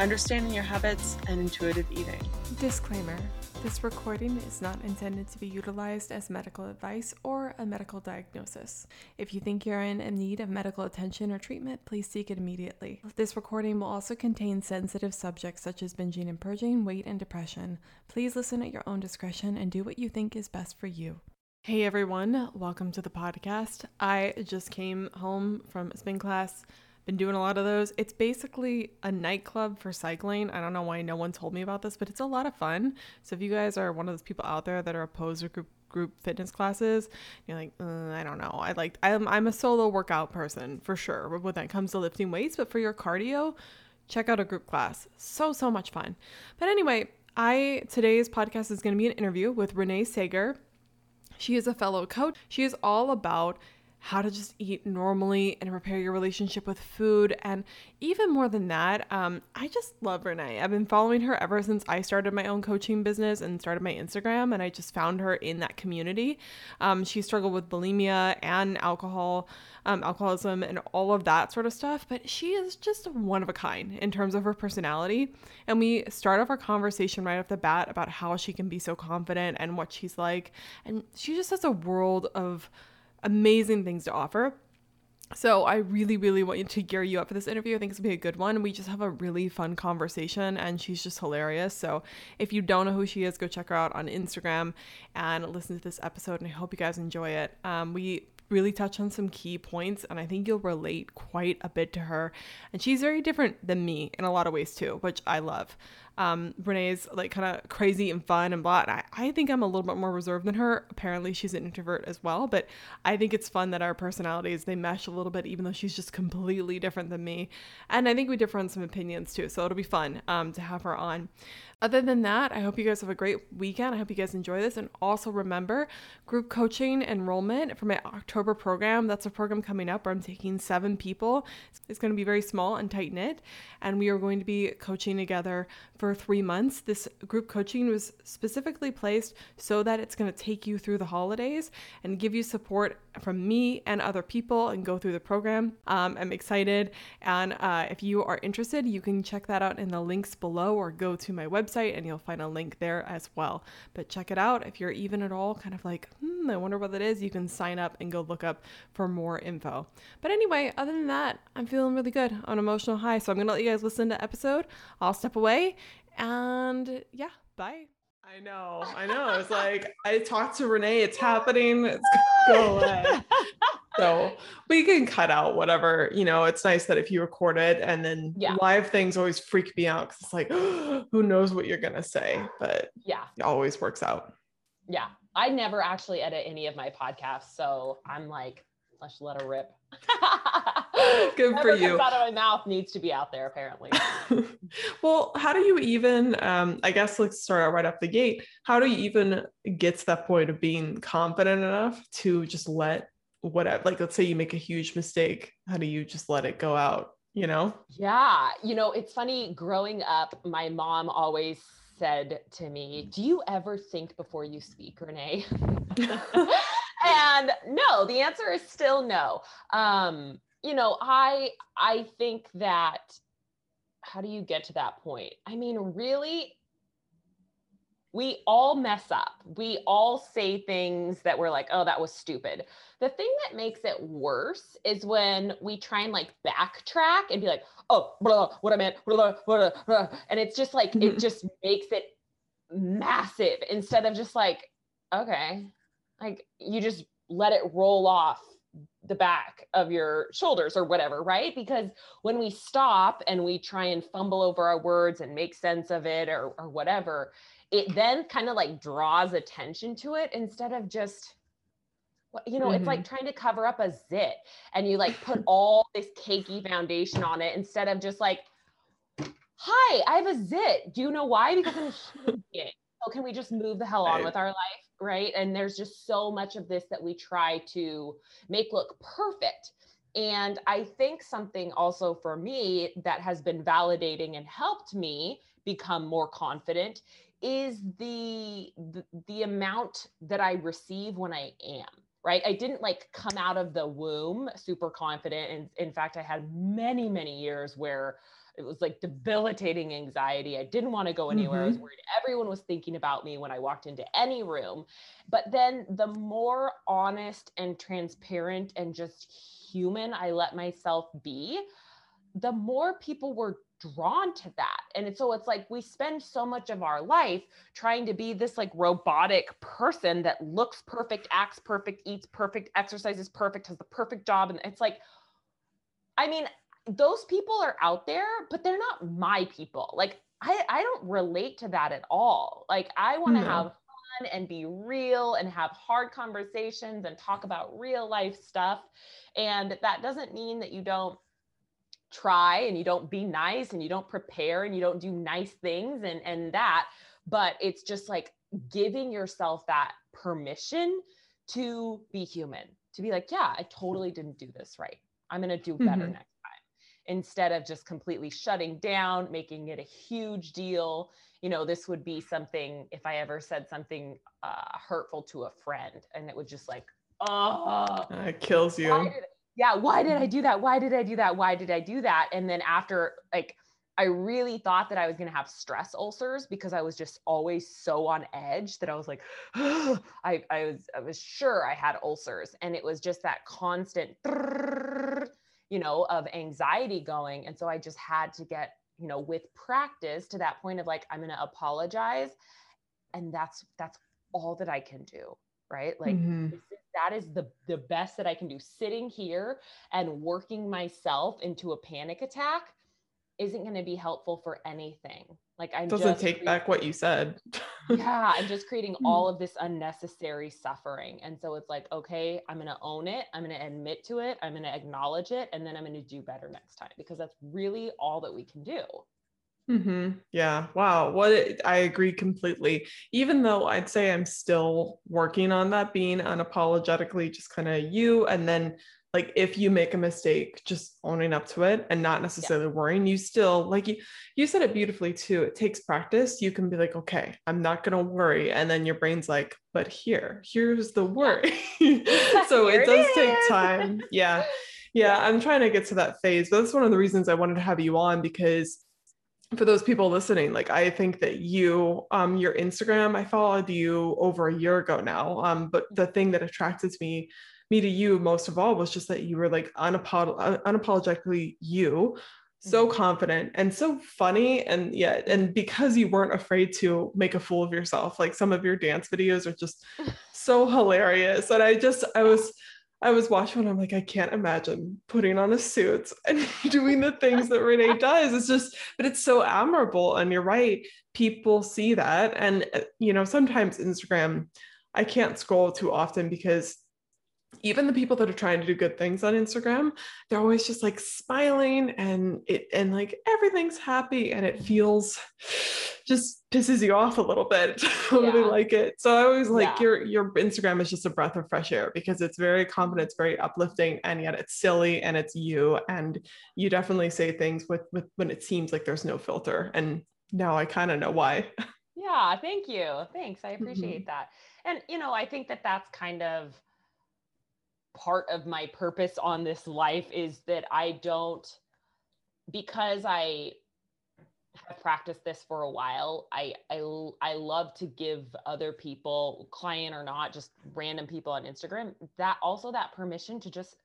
understanding your habits, and intuitive eating. Disclaimer this recording is not intended to be utilized as medical advice or a medical diagnosis. If you think you're in need of medical attention or treatment, please seek it immediately. This recording will also contain sensitive subjects such as binging and purging, weight, and depression. Please listen at your own discretion and do what you think is best for you. Hey everyone, welcome to the podcast. I just came home from spin class been doing a lot of those. It's basically a nightclub for cycling. I don't know why no one told me about this, but it's a lot of fun. So if you guys are one of those people out there that are opposed to group group fitness classes, you're like, uh, I don't know. I like I'm I'm a solo workout person for sure when that comes to lifting weights, but for your cardio, check out a group class. So so much fun. But anyway, I today's podcast is going to be an interview with Renee Sager. She is a fellow coach. She is all about how to just eat normally and repair your relationship with food. And even more than that, um, I just love Renee. I've been following her ever since I started my own coaching business and started my Instagram, and I just found her in that community. Um, she struggled with bulimia and alcohol, um, alcoholism, and all of that sort of stuff, but she is just one of a kind in terms of her personality. And we start off our conversation right off the bat about how she can be so confident and what she's like. And she just has a world of amazing things to offer. So I really, really want you to gear you up for this interview. I think it's gonna be a good one. We just have a really fun conversation, and she's just hilarious. So if you don't know who she is, go check her out on Instagram and listen to this episode. And I hope you guys enjoy it. Um, we really touch on some key points, and I think you'll relate quite a bit to her. And she's very different than me in a lot of ways too, which I love. Um, Renee's like kind of crazy and fun and blah. And I, I think I'm a little bit more reserved than her. Apparently, she's an introvert as well. But I think it's fun that our personalities they mesh a little bit, even though she's just completely different than me. And I think we differ on some opinions too. So it'll be fun um, to have her on. Other than that, I hope you guys have a great weekend. I hope you guys enjoy this. And also remember group coaching enrollment for my October program. That's a program coming up where I'm taking seven people. It's going to be very small and tight knit. And we are going to be coaching together for three months. This group coaching was specifically placed so that it's going to take you through the holidays and give you support from me and other people and go through the program. Um, I'm excited. And uh, if you are interested, you can check that out in the links below or go to my website and you'll find a link there as well. But check it out. If you're even at all kind of like, hmm, I wonder what that is, you can sign up and go look up for more info. But anyway, other than that, I'm feeling really good on emotional high. So I'm going to let you guys listen to episode. I'll step away and yeah, bye. I know, I know. It's like I talked to Renee, it's happening, it's go away. so we can cut out whatever, you know. It's nice that if you record it and then yeah. live things always freak me out because it's like, who knows what you're gonna say, but yeah, it always works out. Yeah, I never actually edit any of my podcasts, so I'm like, let's let her rip. Good for you. Comes out of my mouth needs to be out there, apparently. well, how do you even? Um, I guess let's start right off the gate. How do you even get to that point of being confident enough to just let whatever? Like, let's say you make a huge mistake. How do you just let it go out? You know? Yeah. You know, it's funny. Growing up, my mom always said to me, "Do you ever think before you speak, Renee?" and no, the answer is still no. Um, you know, I I think that how do you get to that point? I mean, really we all mess up. We all say things that we're like, oh, that was stupid. The thing that makes it worse is when we try and like backtrack and be like, oh, blah, what I meant, blah, blah, blah, and it's just like, it just makes it massive instead of just like, okay, like you just let it roll off the back of your shoulders or whatever, right? Because when we stop and we try and fumble over our words and make sense of it or, or whatever, it then kind of like draws attention to it instead of just, you know, mm-hmm. it's like mm-hmm. trying to cover up a zit and you like put all this cakey foundation on it instead of just like, hi, I have a zit. Do you know why? Because I'm shooting. So can we just move the hell on with our life? Right? And there's just so much of this that we try to make look perfect. And I think something also for me that has been validating and helped me become more confident is the, the the amount that I receive when I am right i didn't like come out of the womb super confident and in fact i had many many years where it was like debilitating anxiety i didn't want to go anywhere mm-hmm. i was mm-hmm. worried everyone was thinking about me when i walked into any room but then the more honest and transparent and just human i let myself be the more people were drawn to that. And so it's like we spend so much of our life trying to be this like robotic person that looks perfect, acts perfect, eats perfect, exercises perfect, has the perfect job. And it's like, I mean, those people are out there, but they're not my people. Like, I, I don't relate to that at all. Like, I want to no. have fun and be real and have hard conversations and talk about real life stuff. And that doesn't mean that you don't try and you don't be nice and you don't prepare and you don't do nice things and and that but it's just like giving yourself that permission to be human to be like yeah i totally didn't do this right i'm going to do better mm-hmm. next instead of just completely shutting down making it a huge deal you know this would be something if i ever said something uh, hurtful to a friend and it would just like oh it kills you yeah, why did I do that? Why did I do that? Why did I do that? And then after, like, I really thought that I was going to have stress ulcers because I was just always so on edge that I was like, I, I was, I was sure I had ulcers. And it was just that constant, you know, of anxiety going. And so I just had to get, you know, with practice to that point of like, I'm going to apologize. And that's, that's all that I can do. Right. Like, mm-hmm that is the the best that I can do. Sitting here and working myself into a panic attack isn't going to be helpful for anything. Like I doesn't take creating, back what you said. yeah, I'm just creating hmm. all of this unnecessary suffering. And so it's like, okay, I'm going to own it. I'm going to admit to it. I'm going to acknowledge it and then I'm going to do better next time because that's really all that we can do. Mm-hmm. Yeah. Wow. What I agree completely. Even though I'd say I'm still working on that, being unapologetically just kind of you. And then, like, if you make a mistake, just owning up to it and not necessarily yeah. worrying, you still, like, you, you said it beautifully too. It takes practice. You can be like, okay, I'm not going to worry. And then your brain's like, but here, here's the worry. Yeah. so it does it take time. Yeah. Yeah. I'm trying to get to that phase. But that's one of the reasons I wanted to have you on because for those people listening, like I think that you, um, your Instagram, I followed you over a year ago now. Um, but the thing that attracted me, me to you most of all was just that you were like unapolog- unapologetically you, so mm-hmm. confident and so funny. And yet, and because you weren't afraid to make a fool of yourself, like some of your dance videos are just so hilarious. And I just, I was, I was watching and I'm like, I can't imagine putting on a suit and doing the things that Renee does. It's just, but it's so admirable. And you're right. People see that. And, uh, you know, sometimes Instagram, I can't scroll too often because even the people that are trying to do good things on Instagram, they're always just like smiling and it and like everything's happy and it feels just pisses you off a little bit. I yeah. really like it. So I always like yeah. your your Instagram is just a breath of fresh air because it's very confident, it's very uplifting, and yet it's silly and it's you. And you definitely say things with with when it seems like there's no filter. And now I kind of know why. Yeah, thank you. Thanks. I appreciate mm-hmm. that. And you know, I think that that's kind of part of my purpose on this life is that I don't because I have practiced this for a while. I, I I love to give other people, client or not, just random people on Instagram, that also that permission to just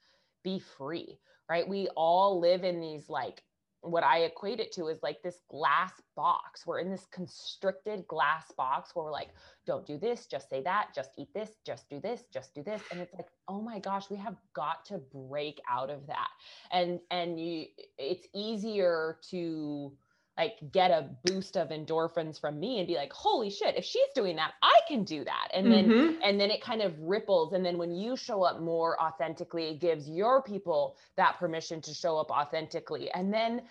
be free, right? We all live in these like what I equate it to is like this glass box. We're in this constricted glass box where we're like, don't do this, just say that, just eat this, just do this, just do this. And it's like, oh my gosh, we have got to break out of that. And and you it's easier to like get a boost of endorphins from me and be like holy shit if she's doing that i can do that. And then mm-hmm. and then it kind of ripples. And then when you show up more authentically it gives your people that permission to show up authentically. And then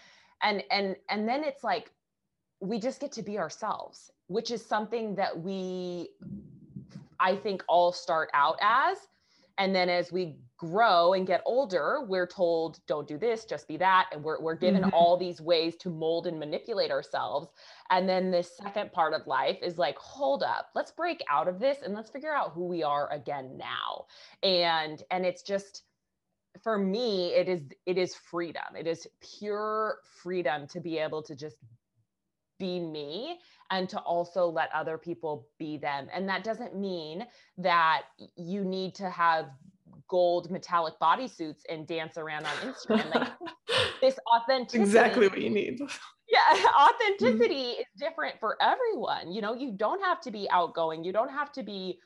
and and and then it's like we just get to be ourselves which is something that we i think all start out as and then as we grow and get older we're told don't do this just be that and we're, we're given Mhm. all these ways to mold and manipulate ourselves. And then the second part of life is like hold up let's break out of this and let's figure out who we are again now. And and it's just for me it is it is freedom. It is pure freedom to be able to just be me and to also let other people be them. And that doesn't mean that you need to have gold metallic bodysuits and dance around on instagram. Like this authenticity exactly what you need. yeah mm-hmm. authenticity is different for everyone. You know you don't have to be outgoing. You don't have to be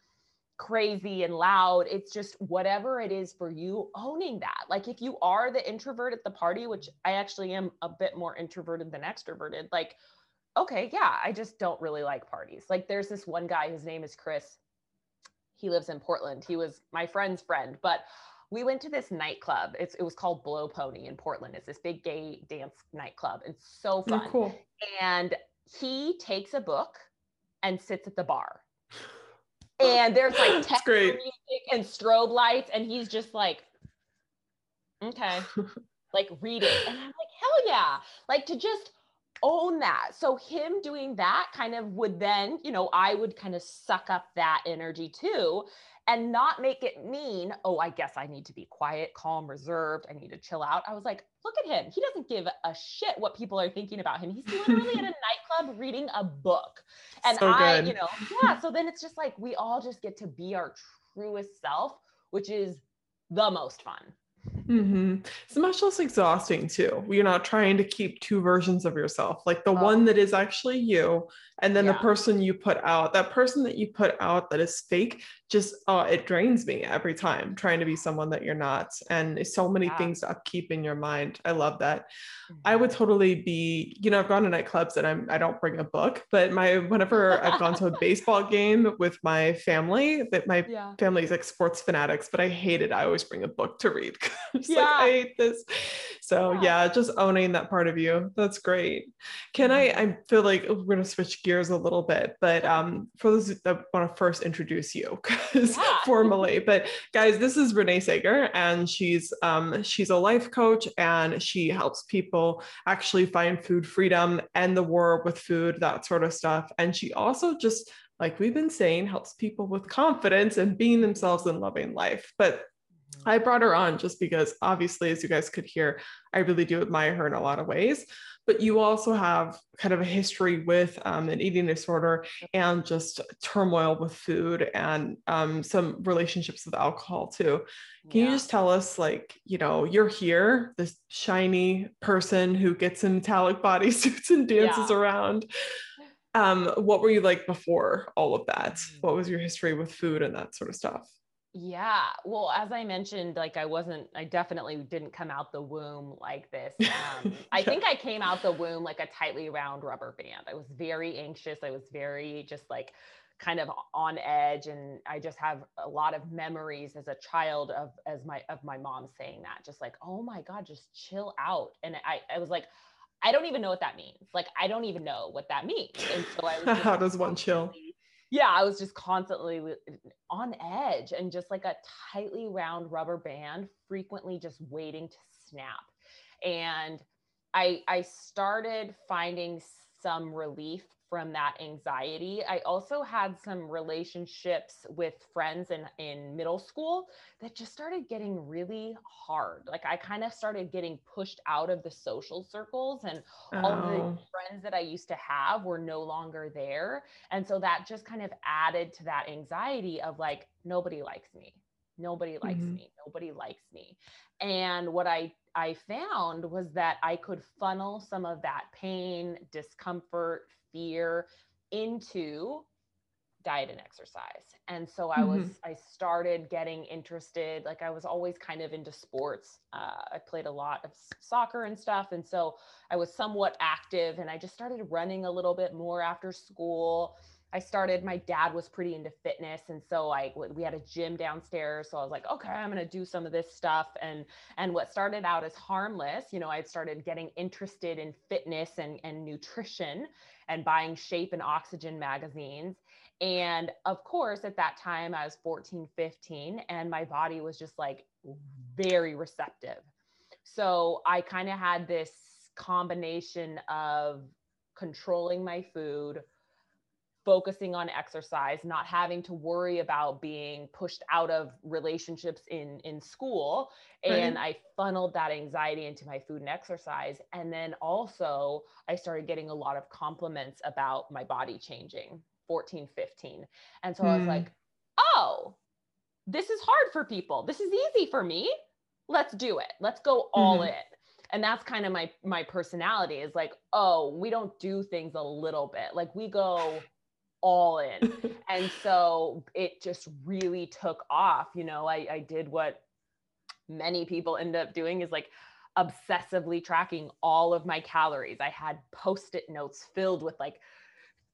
crazy and loud. It's just whatever it is for you owning that. Like if you are the introvert at the party which i actually am a bit more introverted than extroverted like okay yeah i just don't really like parties like there's this one guy his name is chris he lives in portland he was my friend's friend but we went to this nightclub it's, it was called blow pony in portland it's this big gay dance nightclub it's so oh, fun. Oh, cool. and he takes a book and sits at the bar. And there's like techno music and strobe lights, and he's just like, okay, like read it. And I'm like, hell yeah. Like to just own that. So him doing that kind of would then, you know, I would kind of suck up that energy too and not make it mean, oh, I guess I need to be quiet, calm, reserved. I need to chill out. I was like, look at him. He doesn't give a shit what people are thinking about him. He's literally at a nightclub reading a book. And So I, you know, yeah. So then it's just like we all just get to be our truest self, which is the most fun. Hmm It's much less exhausting too. You're not trying to keep two versions of yourself, like the Oh. one that is actually you, and then the person you put out. That person that you put out that is fake, just uh, it drains me every time trying to be someone that you're not. And so many Yeah. things to upkeep in your mind. I love that. I would totally be, you know, I've gone to nightclubs and I'm I don't bring a book, but my whenever I've gone to a baseball game with my family, that my Yeah. family's like sports fanatics, but I hate it. I always bring a book to read. Just like Yeah. I hate this. So Yeah. yeah, just owning that part of you. That's great. Can I Mm-hmm. I feel like we're gonna switch gears a little bit, but um for those that want to first introduce you because Yeah. formally, but guys, this is Renee Sager, and she's um she's a life coach and she helps people actually find food freedom and the war with food, that sort of stuff. And she also just like we've been saying, helps people with confidence and being themselves and loving life. But I brought her on just because, obviously, as you guys could hear, I really do admire her in a lot of ways. But you also have kind of a history with um, an eating disorder and just turmoil with food and um, some relationships with alcohol too. Can you just tell us, like, you know, you're here, this shiny person who gets in metallic bodysuits and dances Yeah. around. Um, what were you like before all of that? Mhm. What was your history with food and that sort of stuff? Yeah. Well, as I mentioned, like I wasn't, I definitely didn't come out the womb like this. Um, I think I came out the womb like a tightly wound rubber band. I was very anxious. I was very just like kind of on edge. And I just have a lot of memories as a child of, as my, of my mom saying that, just like, oh my God, just chill out. And I, I was like, I don't even know what that means. Like, I don't even know what that means. And so I was How does one chill? Yeah, I was just constantly on edge and just like a tightly round rubber band, frequently just waiting to snap. And I I started finding some relief from that anxiety. I also had some relationships with friends in in middle school that just started getting really hard. Like I kind of started getting pushed out of the social circles and all the Oh. friends that I used to have were no longer there. And so that just kind of added to that anxiety of like, nobody likes me. Nobody likes Mhm. me. Nobody likes me. And what I I found was that I could funnel some of that pain, discomfort, fear into diet and exercise. And so I was I started getting interested like I was always kind of into sports. Uh, I played a lot of soccer and stuff and so I was somewhat active and I just started running a little bit more after school. I started, my dad was pretty into fitness. And so w- we had a gym downstairs. So I was like, okay, I'm going to do some of this stuff. And, and what started out as harmless, you know, I'd started getting interested in fitness and, and nutrition. and buying shape and oxygen magazines and of course at that time i was 14 15 and my body was just like very receptive so i kind of had this combination of controlling my food focusing on exercise not having to worry about being pushed out of relationships in in school and right. i funneled that anxiety into my food and exercise and then also i started getting a lot of compliments about my body changing 14 15 and so hmm. i was hmm. like oh this is hard for people this is easy for me let's do it let's go all mm-hmm. in and that's kind of my my personality is like oh we don't do things a little bit like we go all in. and so it just really took off. You know, I, I did what many people end up doing is like obsessively tracking all of my calories. I had post it notes filled with like,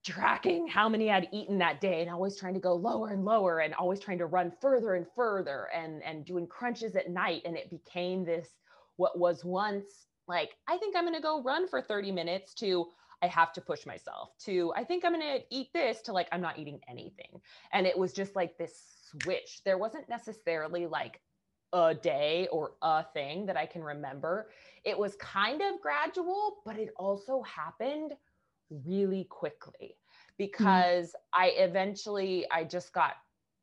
tracking how many I'd eaten that day and always trying to go lower and lower and always trying to run further and further and and doing crunches at night and it became this what was once like I think I'm going to go run for 30 minutes to I have to push myself to, I think I'm going to eat this to like, I'm not eating anything. And it was just like this switch. There wasn't necessarily like a day or a thing that I can remember. It was kind of gradual, but it also happened really quickly mm-hmm. because mm-hmm. I eventually, I just got,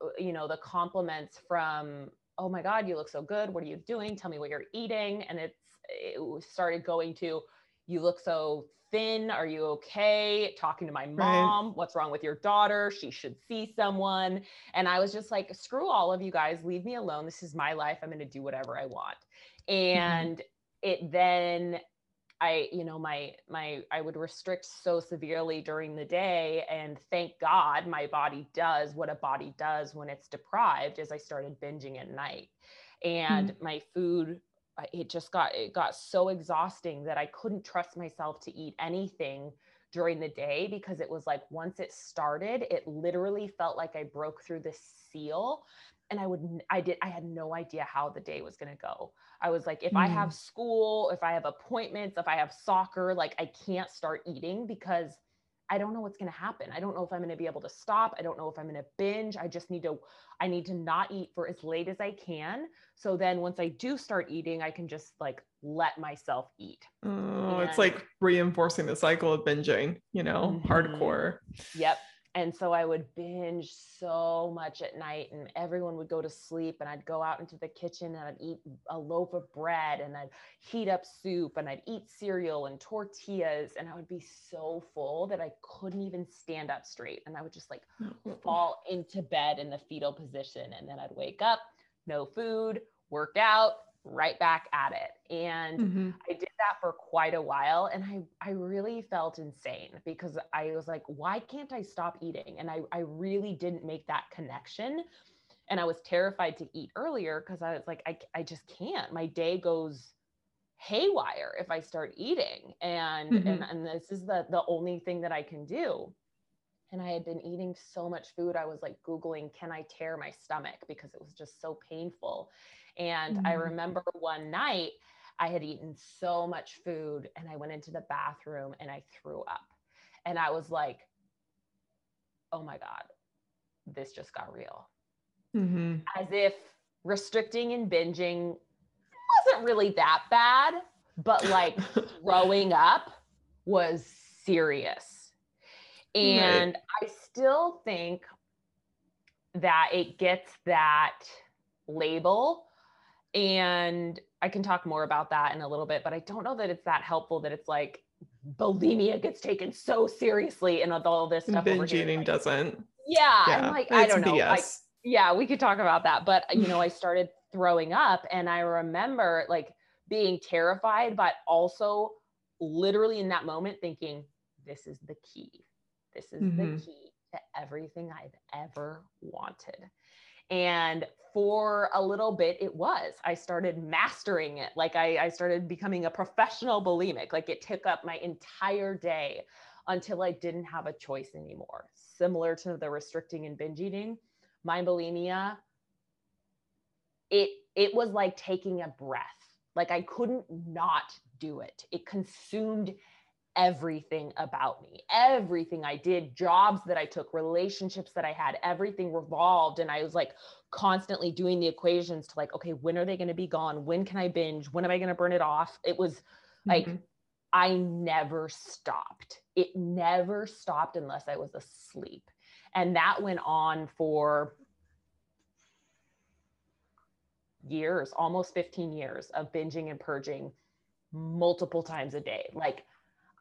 uh, you know, the compliments from, oh my God, you look so good. What are you doing? Tell me what you're eating. And it's, it started going to, you look so thin? Are you okay? Talking to my mom, right. what's wrong with your daughter? She should see someone. And I was just like, screw all of you guys, leave me alone. This is my life. I'm going to do whatever I want. Mm-hmm. And mm-hmm. it then I, you know, my my I would restrict so severely during the day and thank God my body does what a body does when it's deprived as I started binging at night. And mm-hmm. my food it just got it got so exhausting that I couldn't trust myself to eat anything during the day because it was like once it started, it literally felt like I broke through this seal and I would I did I had no idea how the day was going to go. I was like if mm. I have mm. school, if I have appointments, if I have soccer, like I can't start eating because I don't know what's going to happen. I don't know if I'm going to be able to stop. I don't know if I'm going to binge. I just need to I need to not eat for as late as I can. So then once I do start eating, I can just like let myself eat. Oh, and, it's like reinforcing the cycle of binging, you know, mm-hmm. hardcore. Yep and so I would binge so much at night, and everyone would go to sleep, and I'd go out into the kitchen and I'd eat a loaf of bread, and I'd heat up soup, and I'd eat cereal and tortillas, and I would be so full that I couldn't even stand up straight, and I would just like fall into bed in the fetal position, and then I'd wake up, no food, work out, right back at it. And mm-hmm. I did that for quite a while and I I really felt insane because I was like, why can't I stop eating? And I I really didn't make that connection. And I was terrified to eat earlier because I was like, I, I just can't. My day goes haywire if I start eating. And mm-hmm. and, and this is the the only thing that I can do. And I had been eating so much food. I was like Googling, can I tear my stomach? Because it was just so painful. And mm-hmm. I remember one night I had eaten so much food and I went into the bathroom and I threw up. And I was like, oh my God, this just got real. Mm-hmm. As if restricting and binging wasn't really that bad, but like throwing up was serious. And right. I still think that it gets that label and I can talk more about that in a little bit, but I don't know that it's that helpful that it's like bulimia gets taken so seriously and all this stuff. Binge eating like, doesn't. Yeah, yeah. I'm like, I don't know. Like, yeah, we could talk about that. But you know, I started throwing up and I remember like being terrified, but also literally in that moment thinking, this is the key. This is mm-hmm. the key to everything I've ever wanted. And for a little bit, it was. I started mastering it. Like I, I started becoming a professional bulimic. Like it took up my entire day until I didn't have a choice anymore. Similar to the restricting and binge eating, my bulimia, it it was like taking a breath. Like I couldn't not do it. It consumed everything about me. Everything I did, jobs that I took, relationships that I had, everything revolved. And I was like constantly doing the equations to like, okay, when are they going to be gone? When can I binge? When am I going to burn it off? It was like, mm-hmm. I never stopped. It never stopped unless I was asleep. And that went on for years, almost 15 years of binging and purging multiple times a day. Like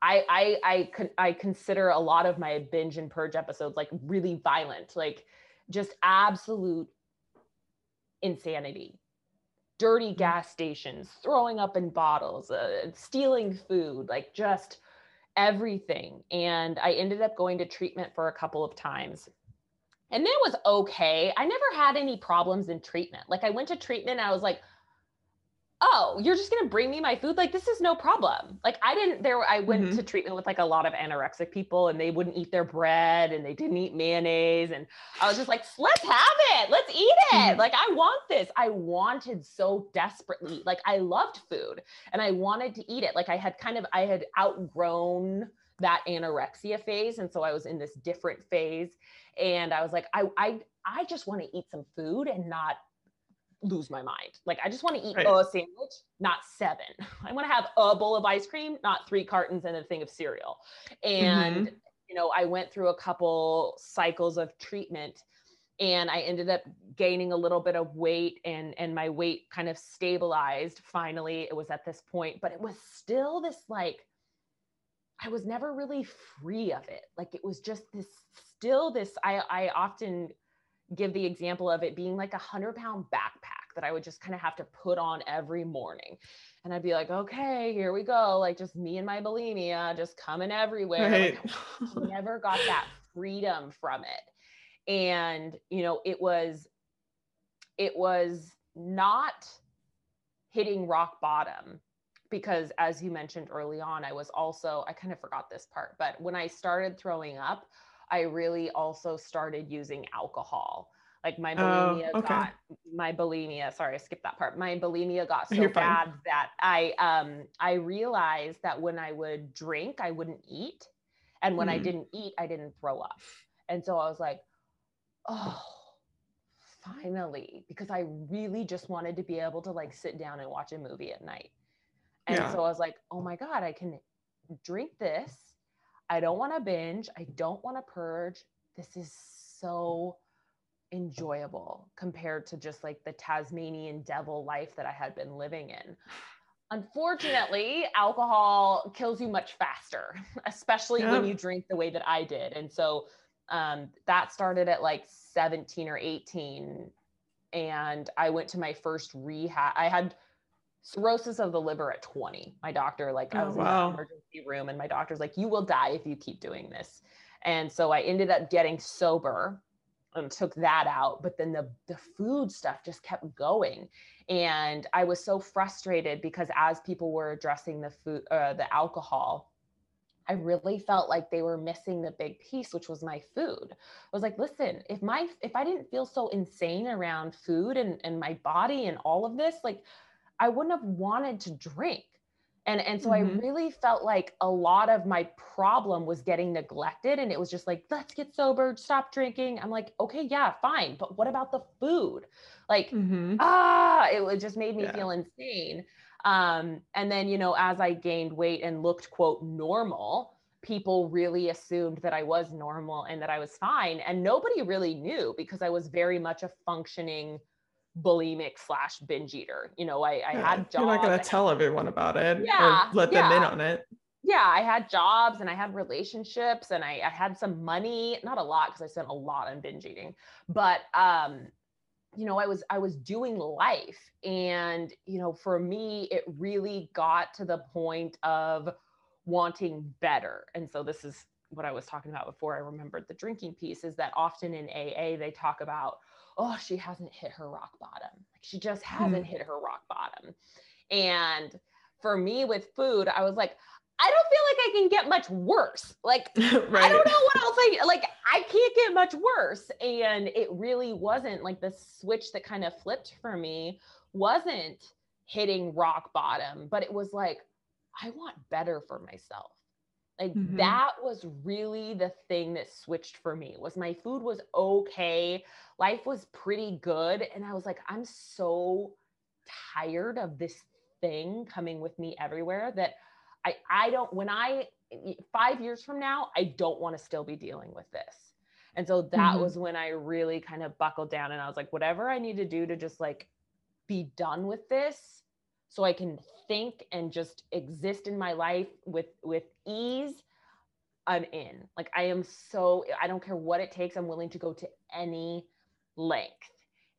I I I could I consider a lot of my binge and purge episodes like really violent, like just absolute insanity. Dirty mm-hmm. gas stations, throwing up in bottles, uh, stealing food, like just everything. And I ended up going to treatment for a couple of times. And it was okay. I never had any problems in treatment. Like I went to treatment, I was like, oh, you're just gonna bring me my food? Like this is no problem. Like I didn't there I went mm-hmm. to treatment with like a lot of anorexic people and they wouldn't eat their bread and they didn't eat mayonnaise. And I was just like, let's have it, let's eat it. Mm-hmm. Like I want this. I wanted so desperately, like I loved food and I wanted to eat it. Like I had kind of I had outgrown that anorexia phase. And so I was in this different phase. And I was like, I I I just want to eat some food and not lose my mind. Like I just want to eat right. a sandwich, not seven. I want to have a bowl of ice cream, not three cartons and a thing of cereal. And mm-hmm. you know, I went through a couple cycles of treatment and I ended up gaining a little bit of weight and and my weight kind of stabilized finally. It was at this point, but it was still this like I was never really free of it. Like it was just this still this I I often give the example of it being like a hundred pound backpack that I would just kind of have to put on every morning. And I'd be like, okay, here we go. Like just me and my bulimia just coming everywhere. Right. Like, never got that freedom from it. And, you know, it was, it was not hitting rock bottom because as you mentioned early on, I was also, I kind of forgot this part, but when I started throwing up, I really also started using alcohol. Like my bulimia oh, okay. got my bulimia. Sorry, I skipped that part. My bulimia got so You're bad fine. that I um I realized that when I would drink, I wouldn't eat, and when mm. I didn't eat, I didn't throw up. And so I was like, oh, finally, because I really just wanted to be able to like sit down and watch a movie at night. And yeah. so I was like, oh my god, I can drink this I don't want to binge. I don't want to purge. This is so enjoyable compared to just like the Tasmanian devil life that I had been living in. Unfortunately, alcohol kills you much faster, especially yeah. when you drink the way that I did. And so um, that started at like 17 or 18. And I went to my first rehab. I had cirrhosis of the liver at 20. My doctor, like, I oh, was wow. in the emergency room, and my doctor's like, You will die if you keep doing this. And so I ended up getting sober and took that out. But then the, the food stuff just kept going. And I was so frustrated because as people were addressing the food, uh, the alcohol, I really felt like they were missing the big piece, which was my food. I was like, listen, if my if I didn't feel so insane around food and, and my body and all of this, like I wouldn't have wanted to drink. And, and so mm-hmm. I really felt like a lot of my problem was getting neglected. And it was just like, let's get sober, stop drinking. I'm like, okay, yeah, fine. But what about the food? Like, mm-hmm. ah, it just made me yeah. feel insane. Um, and then, you know, as I gained weight and looked, quote, normal, people really assumed that I was normal and that I was fine. And nobody really knew because I was very much a functioning bulimic slash binge eater. You know, I, I yeah, had jobs. You're not going to tell everyone about it yeah, or let yeah. them in on it. Yeah, I had jobs and I had relationships and I, I had some money, not a lot because I spent a lot on binge eating, but um, you know, I was I was doing life. And, you know, for me, it really got to the point of wanting better. And so this is what I was talking about before I remembered the drinking piece is that often in AA they talk about oh, she hasn't hit her rock bottom. Like she just hasn't mm. hit her rock bottom. And for me with food, I was like, I don't feel like I can get much worse. Like right. I don't know what else I like I can't get much worse. And it really wasn't like the switch that kind of flipped for me wasn't hitting rock bottom, but it was like I want better for myself. Like Mhm. that was really the thing that switched for me was my food was okay life was pretty good and i was like i'm so tired of this thing coming with me everywhere that i i don't when i 5 years from now i don't want to still be dealing with this and so that Mhm. was when i really kind of buckled down and i was like whatever i need to do to just like be done with this so I can think and just exist in my life with with ease, I'm in. Like I am so I don't care what it takes. I'm willing to go to any length.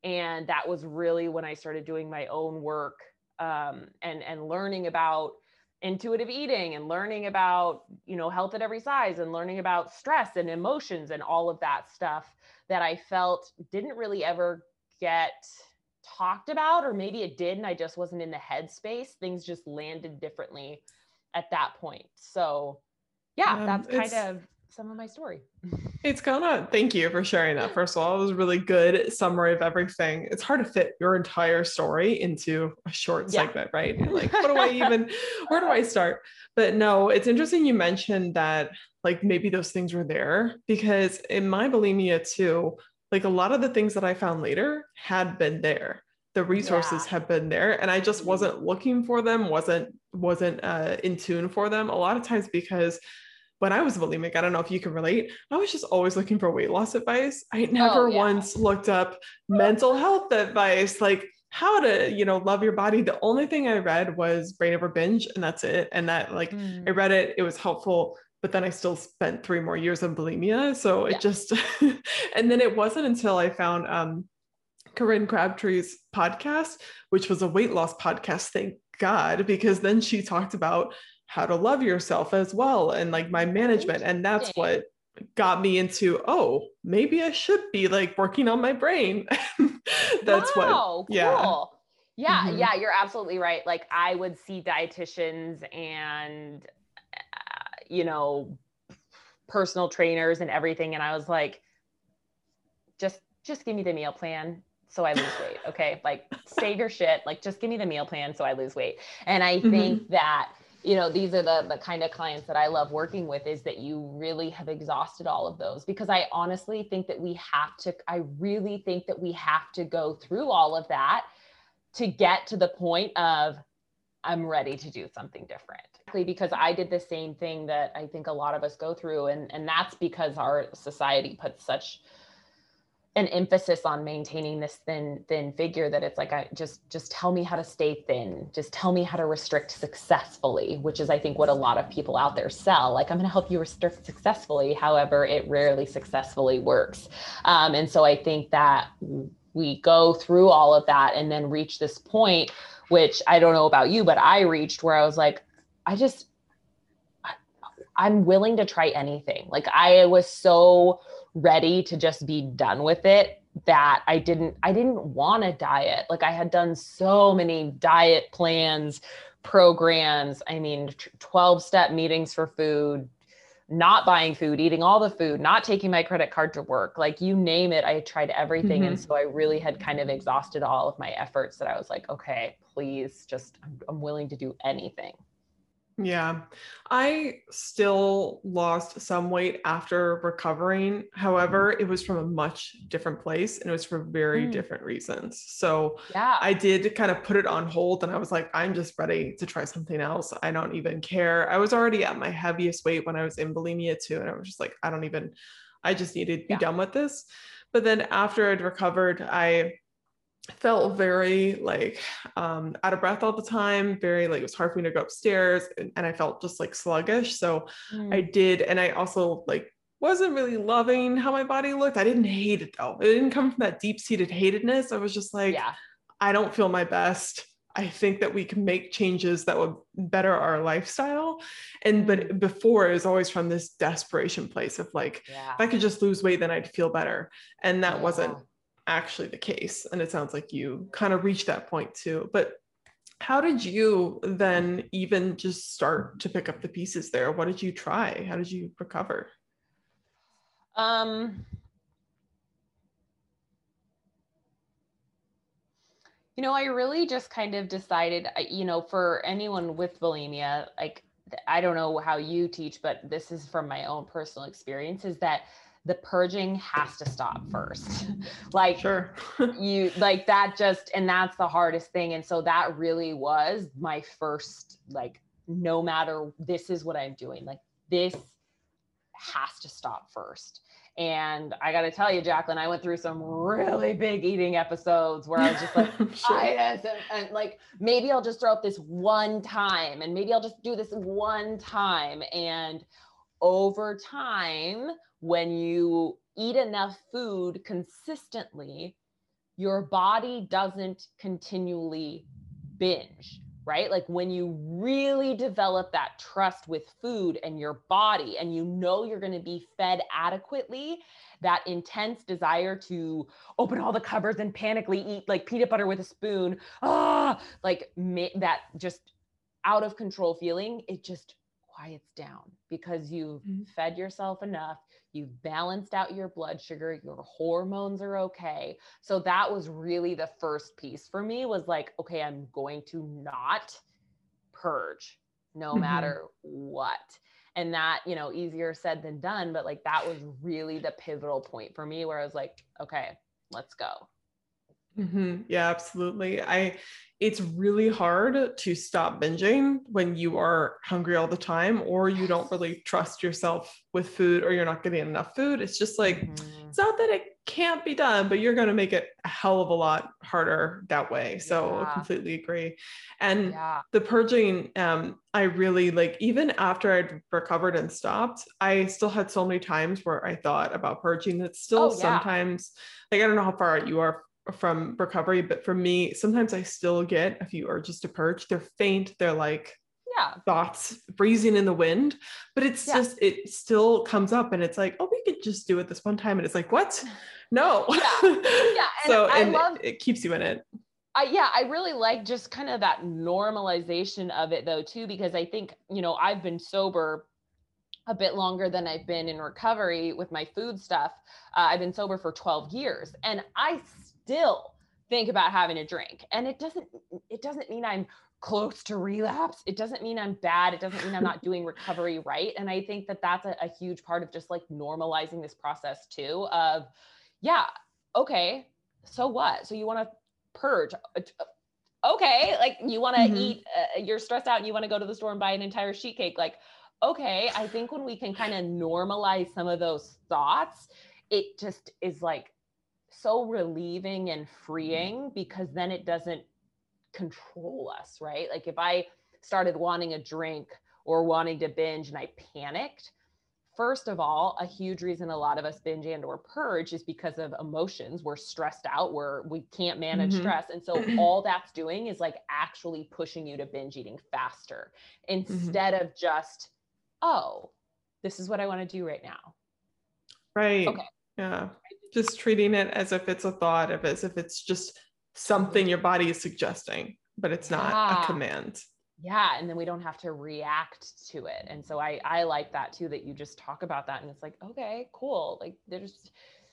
And that was really when I started doing my own work um, and and learning about intuitive eating and learning about you know health at every size and learning about stress and emotions and all of that stuff that I felt didn't really ever get talked about or maybe it did and I just wasn't in the headspace things just landed differently at that point so yeah Um, that's kind of some of my story It's kind of thank you for sharing that. First of all, it was a really good summary of everything. It's hard to fit your entire story into a short Yeah. segment, right? You're like, what do I even, where do I start? But no, it's interesting you mentioned that like maybe those things were there because in my bulimia too, like a lot of the things that I found later had been there. The resources Yeah. have been there and I just Mhm. wasn't looking for them, wasn't wasn't uh, in tune for them a lot of times because when I was bulimic, I don't know if you can relate, I was just always looking for weight loss advice. I never Oh, yeah. once looked up mental health advice, like how to, you know, love your body. The only thing I read was Brain Over Binge, and that's it. And that, like, Mm. I read it, it was helpful, but then I still spent three more years of bulimia. So it Yeah. just, and then it wasn't until I found um, Corinne Crabtree's podcast, which was a weight loss podcast. Thank God, because then she talked about how to love yourself as well and like mind management. And that's what got me into, oh, maybe I should be like working on my brain. that's what, wow, yeah. cool. Yeah, Mhm. yeah, you're absolutely right. Like I would see dietitians and you know personal trainers and everything and I was like just just give me the meal plan so I lose weight, okay? Like save your shit, like just give me the meal plan so I lose weight. And I mm-hmm. think that you know these are the the kind of clients that I love working with is that you really have exhausted all of those because I honestly think that we have to I really think that we have to go through all of that to get to the point of I'm ready to do something different. Because I did the same thing that I think a lot of us go through and and that's because our society puts such an emphasis on maintaining this thin thin figure that it's like I just just tell me how to stay thin. Just tell me how to restrict successfully which is I think what a lot of people out there sell. Like I'm going to help you restrict successfully. However it rarely successfully works. Um, and so I think that we go through all of that and then reach this point which I don't know about you but I reached where I was like I just I, I'm willing to try anything like I was so ready to just be done with it that I didn't I didn't want to diet. Like I had done so many diet plans, programs, I mean 12 step meetings for food, not buying food, eating all the food, not taking my credit card to work, like you name it, I tried everything and mm-hmm. so I really had kind of exhausted all of my efforts that I was like, okay, please just I'm, I'm willing to do anything. Yeah. I still lost some weight after recovering. However, it was from a much different place and it was for very Mm. different reasons. So Yeah. I did kind of put it on hold and I was like, I'm just ready to try something else. I don't even care. I was already at my heaviest weight when I was in bulimia too. And I was just like, I don't even, I just needed to be Yeah. done with this. But then after I'd recovered, I felt very like um out of breath all the time very like it was hard for me to go upstairs and, and i felt just like sluggish so Mm. i did and i also like wasn't really loving how my body looked i didn't hate it though it didn't come from that deep-seated hatedness i was just like yeah. i don't feel my best i think that we can make changes that would better our lifestyle and but before it was always from this desperation place of like Yeah. if i could just lose weight then i'd feel better and that wasn't Yeah. Actually the case and it sounds like you kind of reached that point too but how did you then even just start to pick up the pieces there? What did you try? How did you recover? Um, you know, I really just kind of decided, you know, for anyone with bulimia, like I don't know how you teach, but this is from my own personal experience is that the purging has to stop first. like sure. you like that just and that's the hardest thing and so that really was my first like no matter this is what I'm doing. Like this has to stop first. And I got to tell you, Jacqueline, I went through some really big eating episodes where I was just like, sure. And, and like maybe I'll just throw up this one time, and maybe I'll just do this one time. And over time, when you eat enough food consistently, your body doesn't continually binge right? Like when you really develop that trust with food and your body, and you know you're going to be fed adequately, that intense desire to open all the cupboards and panically eat like peanut butter with a spoon, ah, like that just out of control feeling, it just quiets down because you've mm-hmm. fed yourself enough you've balanced out your blood sugar your hormones are okay. So that was really the first piece for me was like okay i'm going to not purge no mm-hmm. matter what. And that you know easier said than done but like that was really the pivotal point for me where i was like okay let's go Mm-hmm. Yeah, absolutely. I it's really hard to stop binging when you are hungry all the time or you don't really trust yourself with food or you're not getting enough food. It's just like mm-hmm. it's not that it can't be done, but you're going to make it a hell of a lot harder that way. So yeah. I completely agree. And yeah. the purging, um, I really like, even after I'd recovered and stopped, I still had so many times where I thought about purging. It's still oh, yeah. sometimes, like, I don't know how far you are from recovery, but for me, sometimes I still get a few urges to purge. They're faint, they're like yeah. thoughts breezing in the wind, but it's yeah. just, it still comes up and it's like, oh, we could just do it this one time. And it's like, what? No. Yeah. yeah. And so, and love, it, it keeps you in it. I, yeah, I really like just kind of that normalization of it though, too, because I think, you know, I've been sober a bit longer than I've been in recovery with my food stuff. Uh, I've been sober for 12 years and I still think about having a drink. And it doesn't it doesn't mean i'm close to relapse. It doesn't mean i'm bad. It doesn't mean i'm not doing recovery right. And i think that that's a, a huge part of just like normalizing this process too of yeah okay so what? So you want to purge uh, okay like you want to mm-hmm. eat uh, you're stressed out and you want to go to the store and buy an entire sheet cake. Like okay i think when we can kind of normalize some of those thoughts it just is like so relieving and mm-hmm. freeing because then it doesn't control us, right? Like if I started wanting a drink or wanting to binge and I panicked, first of all, a huge reason a lot of us binge and or purge is because of emotions. We're stressed out, we're we can't manage mm-hmm. stress. And so all that's doing is like actually pushing you to binge eating faster mm-hmm. instead mm-hmm. of just, oh, this is what I want to do right now. Right. Okay. Yeah just treating it as if it's a thought, of as if it's just something your body is suggesting, but it's not a command. Yeah, and then we don't have to react to it. And so I I like that too that you just talk about that and it's like, okay, cool. Like there's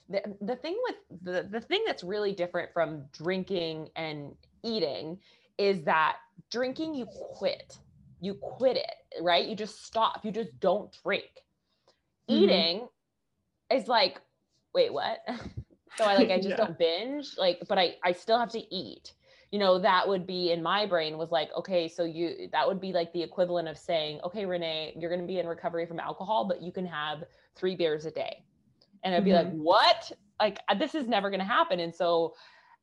the, the thing with the the thing that's really different from drinking and eating is that drinking you quit. You quit it, right? You just stop. You just don't drink. Mm-hmm. Eating is like wait, what? so I like I just yeah. don't binge, like, but I I still have to eat. You know, that would be in my brain was like, okay, so you that would be like the equivalent of saying, okay, Renee, you're gonna be in recovery from alcohol, but you can have three beers a day. And I'd be mm-hmm. like, what? Like uh, this is never gonna happen. And so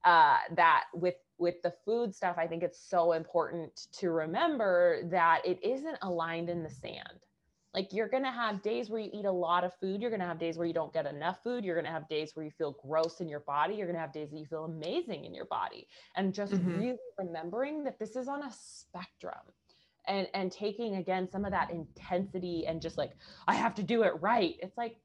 uh that with with the food stuff, I think it's so important to remember that it isn't aligned in the sand like you're going to have days where you eat a lot of food. You're going to have days where you don't get enough food. You're going to have days where you feel gross in your body. You're going to have days that you feel amazing in your body. And just mm-hmm. really remembering that this is on a spectrum and and taking again some of that intensity and just like I have to do it right. It's like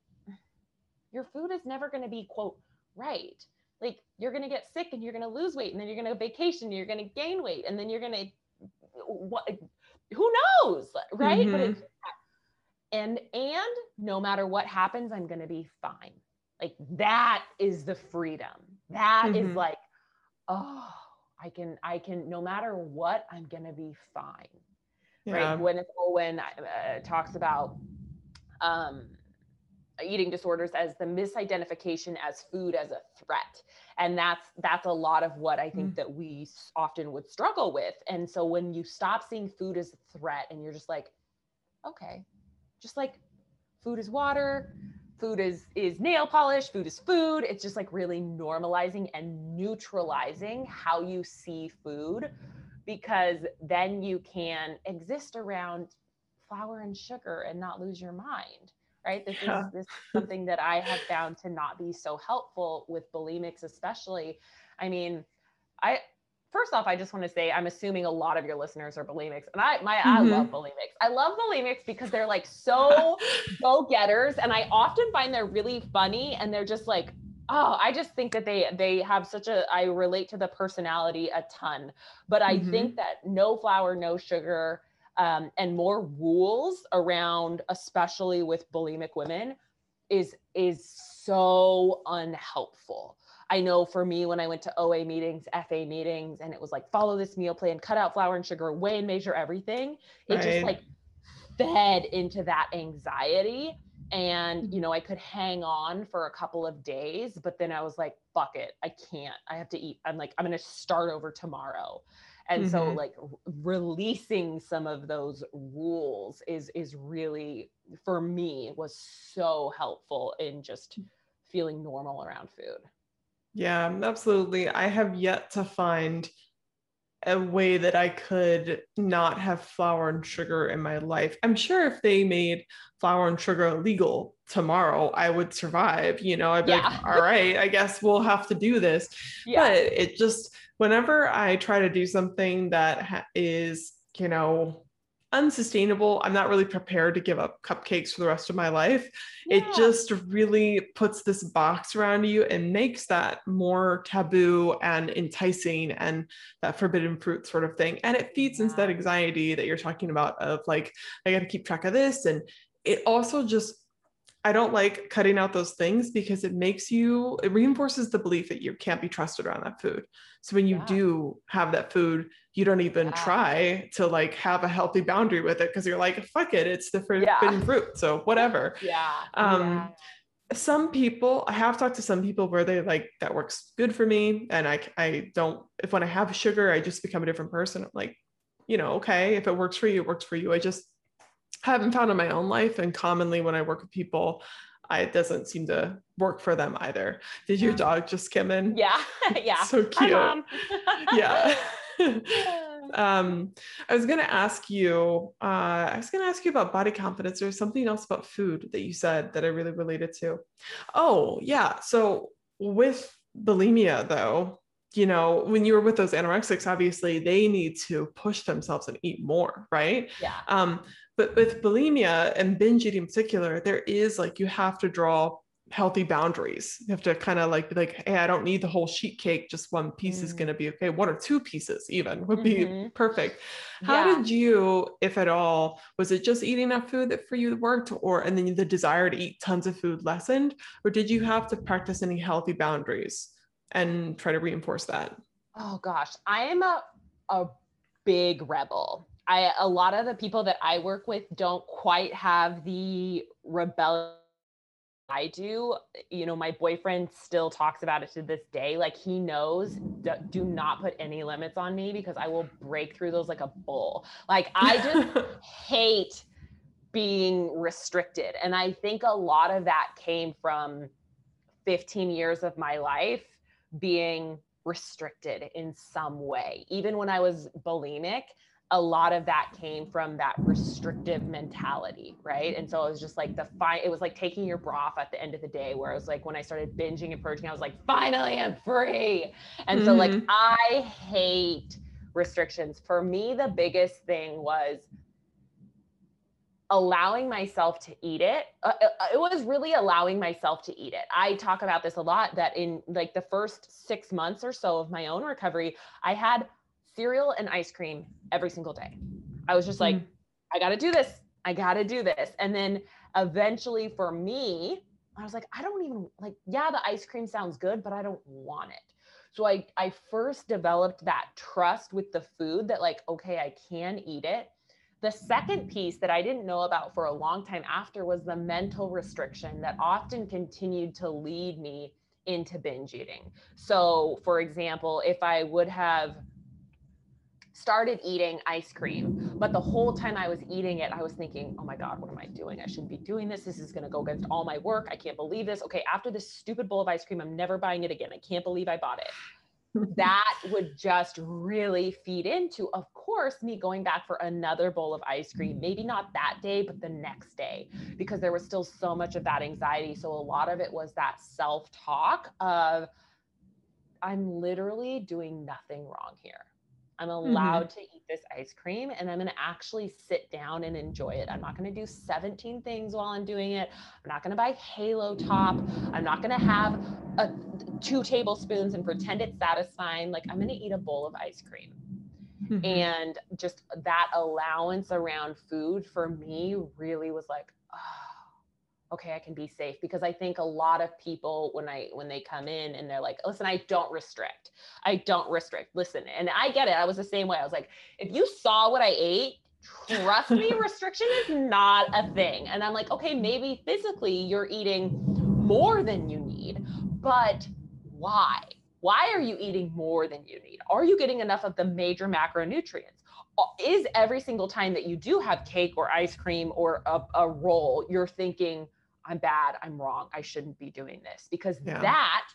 your food is never going to be quote right. Like you're going to get sick and you're going to lose weight and then you're going to vacation and you're going to gain weight and then you're going to what who knows, right? Mm-hmm. But it's and and no matter what happens i'm going to be fine like that is the freedom That mm-hmm. is like oh i can i can no matter what i'm going to be fine yeah. right? Gwyneth Olwyn uh, talks about um, eating disorders as the misidentification as food as a threat and that's that's a lot of what i think mm. that we often would struggle with and so when you stop seeing food as a threat and you're just like okay just like food is water food is is nail polish food is food. It's just like really normalizing and neutralizing how you see food because then you can exist around flour and sugar and not lose your mind right? This yeah. is this is something that i have found to not be so helpful with bulimics especially. I mean i first off i just want to say i'm assuming a lot of your listeners are bulimics and i my mm-hmm. i love mm-hmm. bulimics i love bulimics because they're like so go-getters and i often find they're really funny and they're just like oh i just think that they they have such a i relate to the personality a ton but i mm-hmm. think that no flour no sugar um, and more rules around, especially with bulimic women, is is so unhelpful. I know for me, when I went to OA meetings, FA meetings, and it was like, follow this meal plan, cut out flour and sugar, weigh and measure everything. It right. just like fed into that anxiety. And, you know, I could hang on for a couple of days, but then I was like, fuck it, I can't. I have to eat. I'm like, I'm going to start over tomorrow and mm-hmm. so like releasing some of those rules is is really for me was so helpful in just feeling normal around food yeah absolutely i have yet to find a way that I could not have flour and sugar in my life. I'm sure if they made flour and sugar illegal tomorrow, I would survive. You know, I'd be yeah. like, all right, I guess we'll have to do this. Yeah. But it just, whenever I try to do something that ha- is, you know, unsustainable. I'm not really prepared to give up cupcakes for the rest of my life. Yeah. It just really puts this box around you and makes that more taboo and enticing and that forbidden fruit sort of thing. And it feeds yeah. into that anxiety that you're talking about of like, I got to keep track of this. And it also just I don't like cutting out those things because it makes you, it reinforces the belief that you can't be trusted around that food. So when you yeah. do have that food, you don't even yeah. try to like have a healthy boundary with it because you're like, fuck it, it's the forbidden yeah. fruit. So whatever. Yeah. Um, some people i have talked to some people where they like that works good for me and i i don't if when i have sugar i just become a different person i'm like you know okay if it works for you it works for you i just haven't found in my own life. And commonly when I work with people, I, it doesn't seem to work for them either. Did your dog just come in? Yeah. yeah. so cute. yeah. um, I was going to ask you, uh, I was going to ask you about body confidence. There's something else about food that you said that I really related to. Oh, yeah. So with bulimia, though, you know, when you were with those anorexics, obviously they need to push themselves and eat more, right? Yeah. Um, but with bulimia and binge eating in particular, there is like you have to draw healthy boundaries. You have to kind of like be like, hey, I don't need the whole sheet cake. Just one piece mm. is going to be okay. One or two pieces even would be mm-hmm. perfect. How yeah. did you, if at all, was it just eating enough food that for you worked, or and then the desire to eat tons of food lessened, or did you have to practice any healthy boundaries and try to reinforce that? Oh gosh, I am a a big rebel. I a lot of the people that I work with don't quite have the rebellion I do. You know, my boyfriend still talks about it to this day. Like he knows, do not put any limits on me because I will break through those like a bull. Like I just hate being restricted. And I think a lot of that came from 15 years of my life being restricted in some way. Even when I was bulimic, a lot of that came from that restrictive mentality, right? And so it was just like the fine, it was like taking your bra off at the end of the day, where I was like when I started binging and purging, I was like, finally I'm free. And mm-hmm. so like mm-hmm. I hate restrictions. For me, the biggest thing was allowing myself to eat it. Uh, uh, it was really allowing myself to eat it. I talk about this a lot that in like the first six months or so of my own recovery, I had cereal and ice cream every single day. I was just like, mm. I got to do this. I got to do this. And then eventually for me, I was like, I don't even like, yeah, the ice cream sounds good, but I don't want it. So I, I first developed that trust with the food that like, okay, I can eat it. The second piece that I didn't know about for a long time after was the mental restriction that often continued to lead me into binge eating. So, for example, if I would have started eating ice cream, but the whole time I was eating it, I was thinking, oh my God, what am I doing? I shouldn't be doing this. This is going to go against all my work. I can't believe this. Okay, after this stupid bowl of ice cream, I'm never buying it again. I can't believe I bought it. that would just really feed into, of course, me going back for another bowl of ice cream, maybe not that day, but the next day, because there was still so much of that anxiety. So a lot of it was that self talk of, I'm literally doing nothing wrong here. I'm mm-hmm. allowed mm-hmm. to eat this ice cream and I'm going to actually sit down and enjoy it. I'm not going to do 17 things while I'm doing it. I'm not going to buy Halo Top. I'm not going to have a, two tablespoons and pretend it's satisfying. Like I'm going to eat a bowl of ice cream. Mm-hmm. And just that allowance around food for me really was like, oh, okay i can be safe. Because i think a lot of people when i when they come in and they're like listen i don't restrict. I don't restrict. Listen and i get it. I was the same way. I was like if you saw what i ate trust me restriction is not a thing. And i'm like okay maybe physically you're eating more than you need but why why are you eating more than you need are you getting enough of the major macronutrients is every single time that you do have cake or ice cream or a, a roll you're thinking I'm bad, I'm wrong, I shouldn't be doing this because yeah. that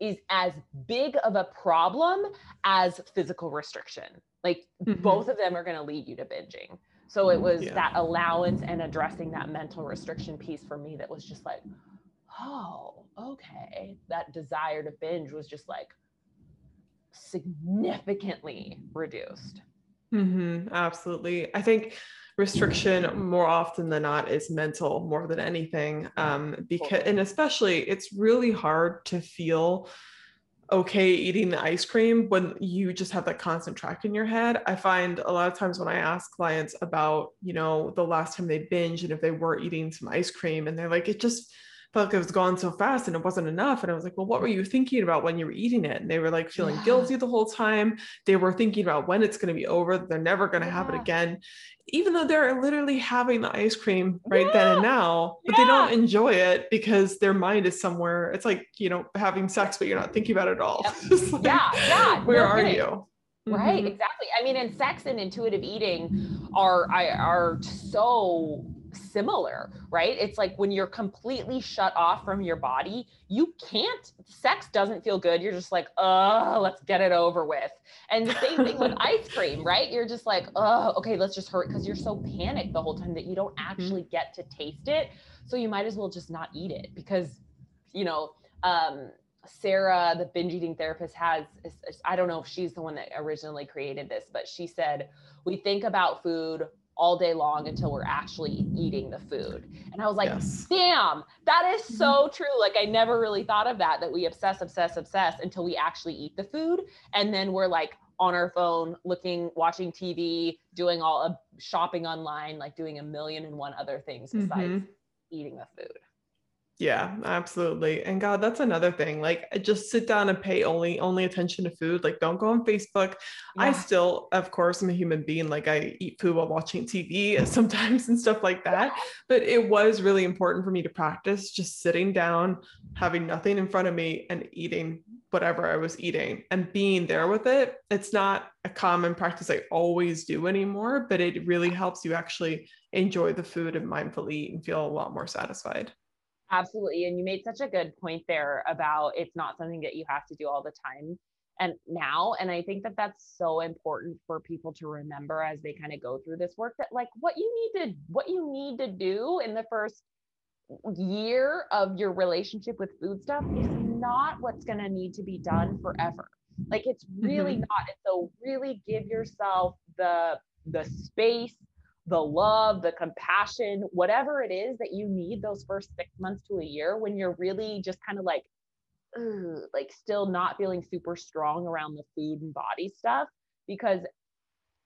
is as big of a problem as physical restriction. Like mm-hmm. both of them are going to lead you to binging. So it was yeah. that allowance and addressing that mental restriction piece for me that was just like, oh, okay. That desire to binge was just like significantly reduced. Mm-hmm, absolutely. I think restriction more often than not is mental more than anything um, because and especially it's really hard to feel okay eating the ice cream when you just have that constant track in your head i find a lot of times when i ask clients about you know the last time they binge and if they were eating some ice cream and they're like it just felt like it was gone so fast and it wasn't enough. And I was like, well, what were you thinking about when you were eating it? And they were like feeling yeah. guilty the whole time. They were thinking about when it's going to be over. They're never going to yeah. have it again, even though they're literally having the ice cream right yeah. then and now, but they don't enjoy it because their mind is somewhere. It's like, you know, having sex, but you're not thinking about it at all. like, yeah. Yeah. Where no are kidding. you? Right, mm-hmm. exactly. I mean, and sex and intuitive eating are I are so similar, right? It's like when you're completely shut off from your body, you can't, sex doesn't feel good. You're just like, oh, let's get it over with. And the same thing with ice cream, right? You're just like, oh, okay, let's just hurt because you're so panicked the whole time that you don't mm-hmm. actually get to taste it. So you might as well just not eat it because, you know, um, Sarah, the binge eating therapist, has I don't know if she's the one that originally created this, but she said, We think about food all day long until we're actually eating the food. And I was like, yes. damn, that is so mm-hmm. true. Like, I never really thought of that, that we obsess, obsess, obsess until we actually eat the food. And then we're like on our phone, looking, watching TV, doing all of shopping online, like doing a million and one other things besides mm-hmm. eating the food. Yeah, absolutely. And God, that's another thing. Like uh, just sit down and pay only only attention to food. Like don't go on Facebook. Yeah. I still, of course, I'm a human being. Like I eat food while watching TV uh, sometimes and stuff like that. But it was really important for me to practice just sitting down, having nothing in front of me and eating whatever I was eating and being there with it. It's not a common practice I always do anymore, but it really helps you actually enjoy the food and mindfully eat and feel a lot more satisfied. Absolutely. And you made such a good point there about it's not something that you have to do all the time and now. And I think that that's so important for people to remember as they kind of go through this work that like what you need to, what you need to do in the first year of your relationship with food stuff is not what's going to need to be done forever. Like it's really mm-hmm. not. And so really give yourself the, the space the love, the compassion, whatever it is that you need those first six months to a year when you're really just kind of like, like still not feeling super strong around the food and body stuff because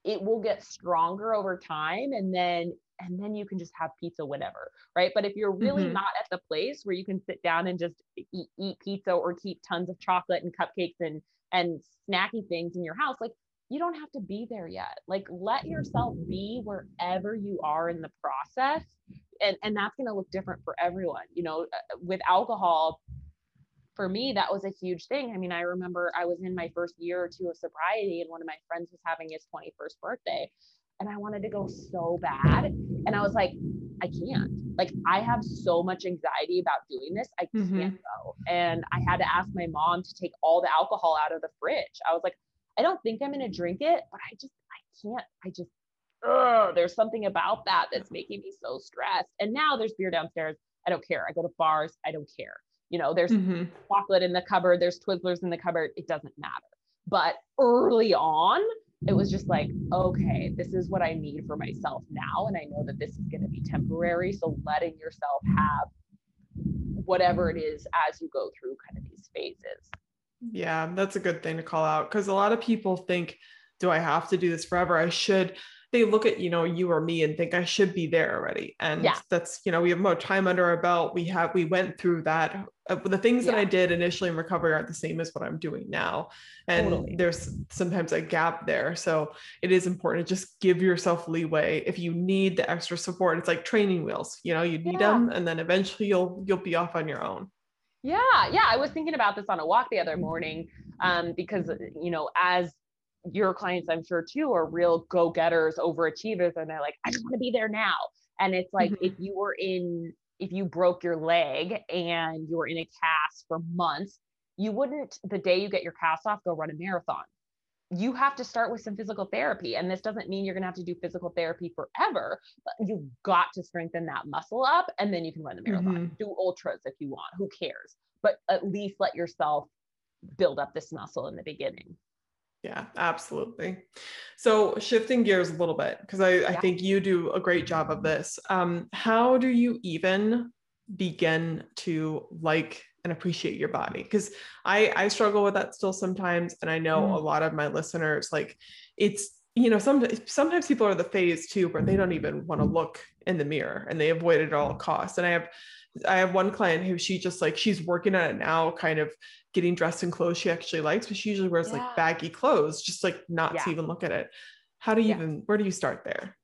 it will get stronger over time and then and then you can just have pizza whatever right but if you're really mm-hmm. not at the place where you can sit down and just eat, eat pizza or keep tons of chocolate and cupcakes and and snacky things in your house like you don't have to be there yet. Like let yourself be wherever you are in the process. And, and that's going to look different for everyone. You know, uh, with alcohol, for me, that was a huge thing. I mean, I remember I was in my first year or two of sobriety, and one of my friends was having his 21st birthday, and I wanted to go so bad. And I was like, I can't. Like, I have so much anxiety about doing this. I can't mm-hmm. go. And I had to ask my mom to take all the alcohol out of the fridge. I was like, I don't think I'm going to drink it, but I just, I can't. I just, ugh, there's something about that that's making me so stressed. And now there's beer downstairs. I don't care. I go to bars. I don't care. You know, there's mm-hmm. chocolate in the cupboard, there's Twizzlers in the cupboard. It doesn't matter. But early on, it was just like, okay, this is what I need for myself now. And I know that this is going to be temporary. So letting yourself have whatever it is as you go through kind of these phases. Yeah, that's a good thing to call out because a lot of people think, do I have to do this forever? I should they look at you know you or me and think i should be there already and yeah. that's you know we have more time under our belt we have we went through that uh, the things yeah. that i did initially in recovery aren't the same as what i'm doing now and totally. there's sometimes a gap there so it is important to just give yourself leeway if you need the extra support it's like training wheels you know you need yeah. them and then eventually you'll you'll be off on your own yeah yeah i was thinking about this on a walk the other morning um, because you know as your clients, I'm sure too, are real go getters, overachievers, and they're like, I just want to be there now. And it's like mm-hmm. if you were in, if you broke your leg and you were in a cast for months, you wouldn't, the day you get your cast off, go run a marathon. You have to start with some physical therapy. And this doesn't mean you're going to have to do physical therapy forever, but you've got to strengthen that muscle up and then you can run the marathon. Mm-hmm. Do ultras if you want, who cares? But at least let yourself build up this muscle in the beginning. Yeah, absolutely. So shifting gears a little bit, because I, yeah. I think you do a great job of this. Um, how do you even begin to like and appreciate your body? Because I, I struggle with that still sometimes. And I know mm. a lot of my listeners, like it's, you know, some, sometimes people are the phase too, where they don't even want to look in the mirror and they avoid it at all costs. And I have I have one client who she just like she's working on it now, kind of getting dressed in clothes she actually likes, but she usually wears yeah. like baggy clothes, just like not yeah. to even look at it. How do you yeah. even where do you start there?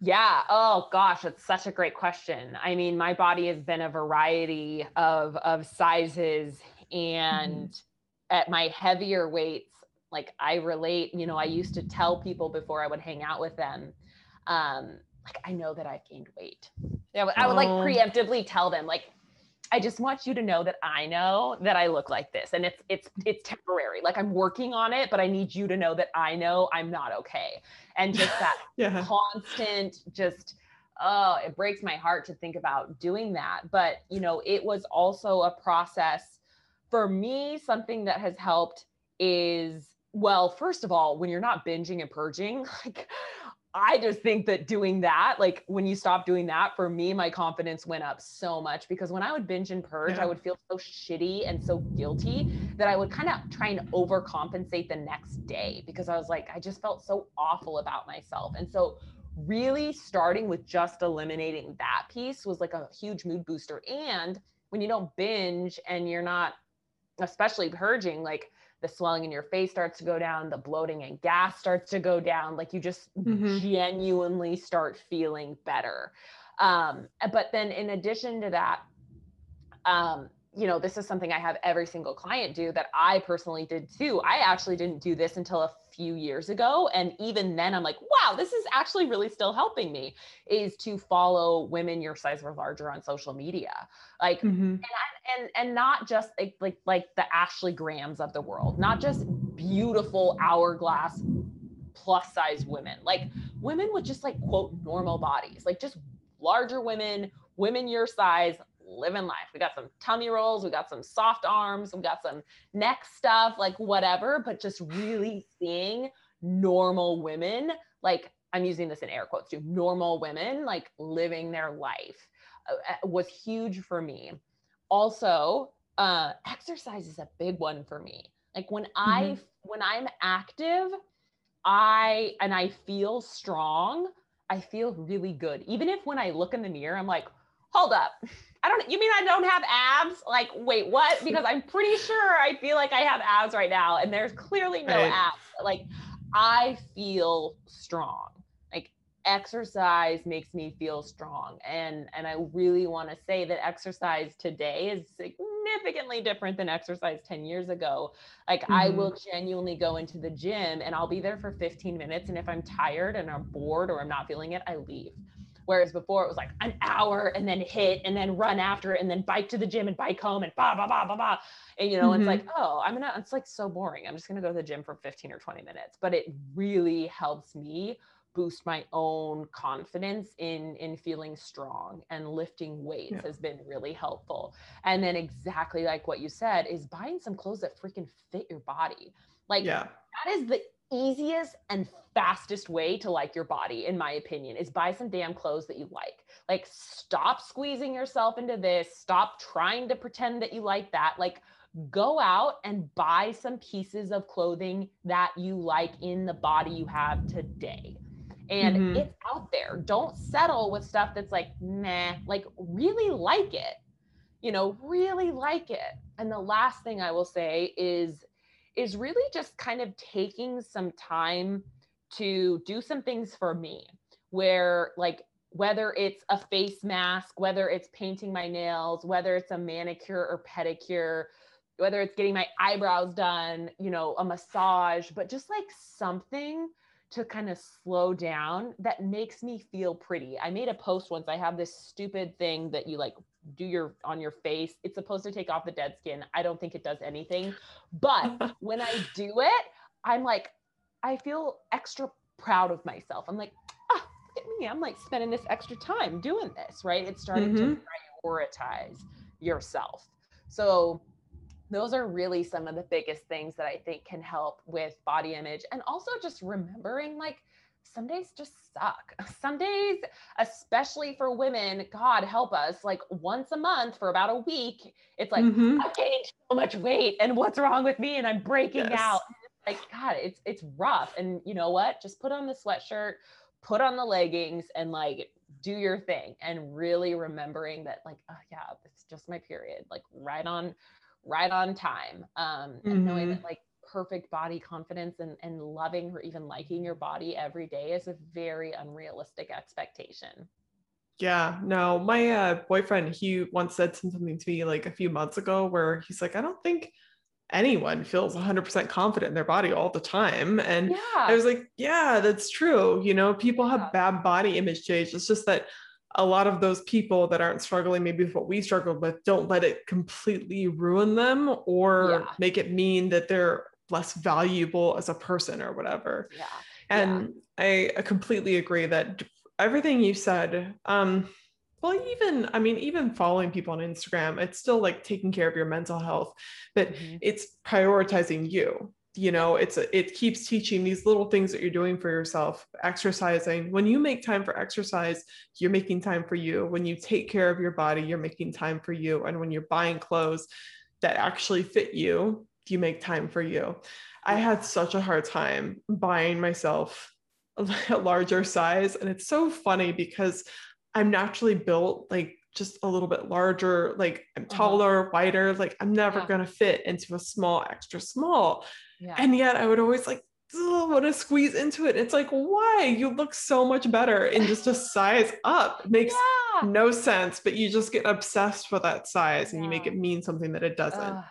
Yeah. Oh gosh, that's such a great question. I mean, my body has been a variety of of sizes and mm-hmm. at my heavier weights, like I relate, you know, I used to tell people before I would hang out with them, um, like I know that I've gained weight. Yeah, I would like oh. preemptively tell them like I just want you to know that I know that I look like this and it's it's mm-hmm. it's temporary. Like I'm working on it, but I need you to know that I know I'm not okay. And just that yeah. constant just oh, it breaks my heart to think about doing that. But, you know, it was also a process for me something that has helped is well, first of all, when you're not binging and purging, like I just think that doing that, like when you stop doing that, for me, my confidence went up so much because when I would binge and purge, yeah. I would feel so shitty and so guilty that I would kind of try and overcompensate the next day because I was like, I just felt so awful about myself. And so, really starting with just eliminating that piece was like a huge mood booster. And when you don't binge and you're not, especially purging, like the swelling in your face starts to go down, the bloating and gas starts to go down. Like you just mm-hmm. genuinely start feeling better. Um, but then in addition to that, um, you know, this is something I have every single client do that I personally did too. I actually didn't do this until a few years ago. And even then, I'm like, wow, this is actually really still helping me is to follow women your size or larger on social media. Like, mm-hmm. and, I, and, and not just like, like, like the Ashley Grahams of the world, not just beautiful hourglass plus size women, like women with just like quote normal bodies, like just larger women, women your size, living life. We got some tummy rolls, we got some soft arms, we got some neck stuff, like whatever, but just really seeing normal women, like I'm using this in air quotes too, normal women, like living their life uh, uh was huge for me. Also, uh, exercise is a big one for me. Like when I mm-hmm. when I'm active, I and I feel strong, I feel really good. Even if when I look in the mirror, I'm like, hold up. I don't, you mean I don't have abs? Like, wait, what? Because I'm pretty sure I feel like I have abs right now and there's clearly no right. abs. Like, I feel strong. Like exercise makes me feel strong. And and I really want to say that exercise today is significantly different than exercise 10 years ago. Like mm-hmm. I will genuinely go into the gym and I'll be there for 15 minutes and if I'm tired and I'm bored or I'm not feeling it, I leave. Whereas before it was like an hour and then hit and then run after it and then bike to the gym and bike home and blah, blah, blah, blah, blah. And, you know, mm-hmm. it's like, oh, I'm going to, it's like so boring. I'm just going to go to the gym for 15 or 20 minutes. But it really helps me boost my own confidence in in feeling strong and lifting weights yeah. has been really helpful and then exactly like what you said is buying some clothes that freaking fit your body like yeah. that is the easiest and fastest way to like your body in my opinion is buy some damn clothes that you like. Like stop squeezing yourself into this. Stop trying to pretend that you like that. Like go out and buy some pieces of clothing that you like in the body you have today. And mm-hmm. it's out there. Don't settle with stuff that's like nah like really like it. You know really like it. And the last thing i will say is is really just kind of taking some time to do some things for me where like whether it's a face mask whether it's painting my nails whether it's a manicure or pedicure whether it's getting my eyebrows done you know a massage but just like something to kind of slow down that makes me feel pretty. I made a post once. I have this stupid thing that you like do your on your face. It's supposed to take off the dead skin. I don't think it does anything. But when I do it, I'm like I feel extra proud of myself. I'm like, ah, look at me. I'm like spending this extra time doing this, right? It's starting mm-hmm. to prioritize yourself. So those are really some of the biggest things that I think can help with body image. And also just remembering like some days just suck. Some days, especially for women, God help us, like once a month for about a week, it's like mm-hmm. I gained so much weight and what's wrong with me and I'm breaking yes. out. Like God, it's it's rough. And you know what? Just put on the sweatshirt, put on the leggings and like do your thing and really remembering that like oh yeah, it's just my period. Like right on right on time um, mm-hmm. and knowing that mm-hmm. like perfect body confidence and, and loving or even liking your body every day is a very unrealistic expectation yeah no my uh, boyfriend he once said something to me like a few months ago where he's like i don't think anyone feels 100% confident in their body all the time and yeah. i was like yeah that's true you know people yeah. have bad body image change it's just that a lot of those people that aren't struggling maybe with what we struggled with don't let it completely ruin them or yeah. make it mean that they're less valuable as a person or whatever. Yeah. And yeah. I, I, completely agree that everything you said, um, well, even, I mean, even following people on Instagram, it's still like taking care of your mental health, but mm-hmm. it's prioritizing you you know it's a, it keeps teaching these little things that you're doing for yourself exercising when you make time for exercise you're making time for you when you take care of your body you're making time for you and when you're buying clothes that actually fit you you make time for you i had such a hard time buying myself a larger size and it's so funny because i'm naturally built like just a little bit larger like i'm uh-huh. taller uh-huh. wider like i'm never yeah. going to fit into a small extra small yeah. And yet I would always like want to squeeze into it. It's like, why? You look so much better in just a size up. It makes yeah. no sense, but you just get obsessed with that size and you make it mean something that it doesn't. Uh,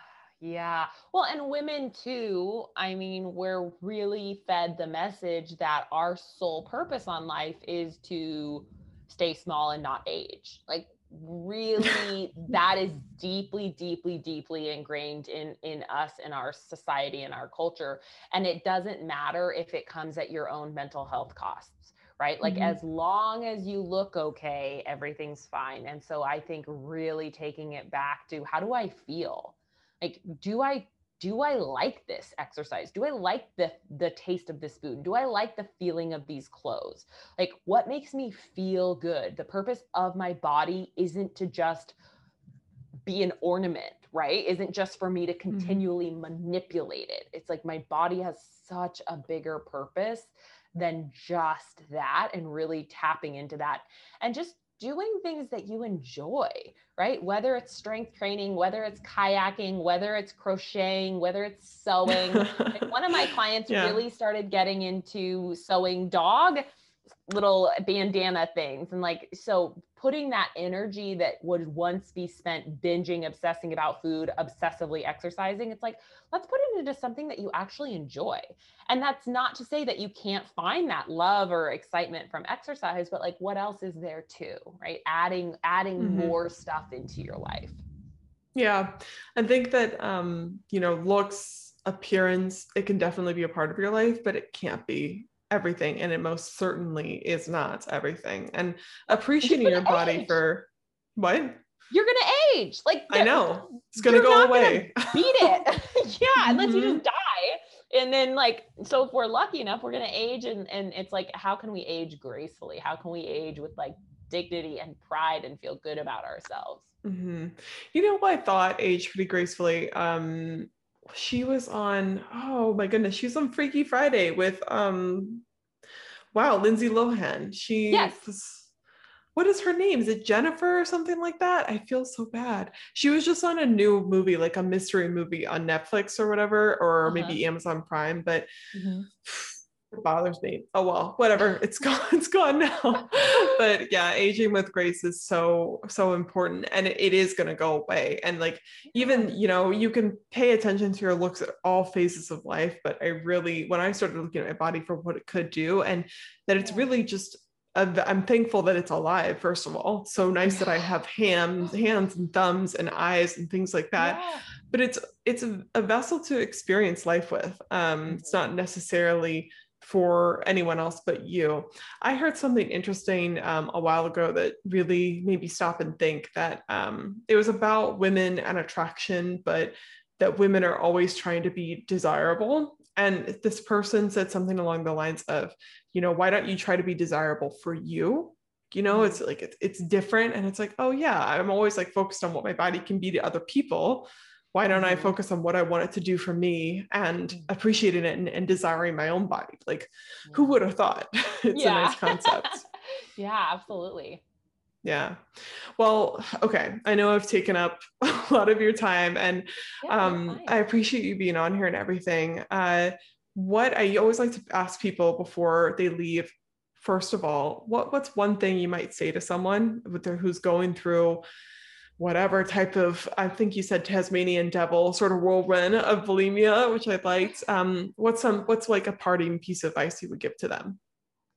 yeah. Well, and women too, I mean, we're really fed the message that our sole purpose on life is to stay small and not age. Like really that is deeply deeply deeply ingrained in in us in our society and our culture and it doesn't matter if it comes at your own mental health costs right like mm-hmm. as long as you look okay everything's fine and so i think really taking it back to how do i feel like do i do I like this exercise? Do I like the the taste of this food? Do I like the feeling of these clothes? Like what makes me feel good? The purpose of my body isn't to just be an ornament, right? Isn't just for me to mm-hmm. continually mm-hmm. manipulate it. It's like my body has such a bigger purpose than just that and really tapping into that and just doing things that you enjoy, right? Whether it's strength training, whether it's kayaking, whether it's crocheting, whether it's sewing. one of my clients yeah. really started getting into sewing dog little bandana things and like so putting that energy that would once be spent binging obsessing about food obsessively exercising it's like let's put it into something that you actually enjoy. And that's not to say that you can't find that love or excitement from exercise but like what else is there too right? Adding adding mm-hmm. more stuff into your life. Yeah. I think that um you know looks appearance it can definitely be a part of your life but it can't be everything and it most certainly is not everything and appreciating your body age. for what you're gonna age like i know it's gonna go away gonna beat it yeah unless mm-hmm. you just mm-hmm. die and then like so if we're lucky enough we're gonna age and and it's like how can we age gracefully how can we age with like dignity and pride and feel good about ourselves mm-hmm. you know what i thought age pretty gracefully um she was on oh my goodness she was on freaky friday with um wow lindsay lohan. She yes. was what is her name? Is it jennifer or something like that? I feel so bad. She was just on a new movie like a mystery movie on netflix or whatever or uh-huh. maybe amazon prime but mm-hmm it bothers me. Oh well, whatever. It's gone. It's gone now. but yeah, aging with grace is so so important, and it, it is going to go away. And like even you know you can pay attention to your looks at all phases of life, but I really when I started looking at my body for what it could do, and that it's really just I'm thankful that it's alive. First of all, so nice that I have hands, hands and thumbs and eyes and things like that. Yeah. But it's it's a, a, vessel to experience life with. Um, it's not necessarily for anyone else but you. I heard something interesting um, a while ago that really made me stop and think that um, it was about women and attraction, but that women are always trying to be desirable. And this person said something along the lines of, you know, why don't you try to be desirable for you? You know, it's like it's, it's different. And it's like, oh, yeah, I'm always like focused on what my body can be to other people why don't I mm-hmm. focus on what I want it to do for me and mm-hmm. appreciating it and, and desiring my own body? Like, who would have thought? it's yeah. a nice concept. yeah, absolutely. Yeah. Well, okay. I know I've taken up a lot of your time and yeah, um, I appreciate you being on here and everything. Uh, what I always like to ask people before they leave first of all, what what's one thing you might say to someone with their, who's going through whatever type of I think you said Tasmanian devil sort of whirlwind of bulimia, which I liked. Um, what's some what's like a parting piece of advice you would give to them?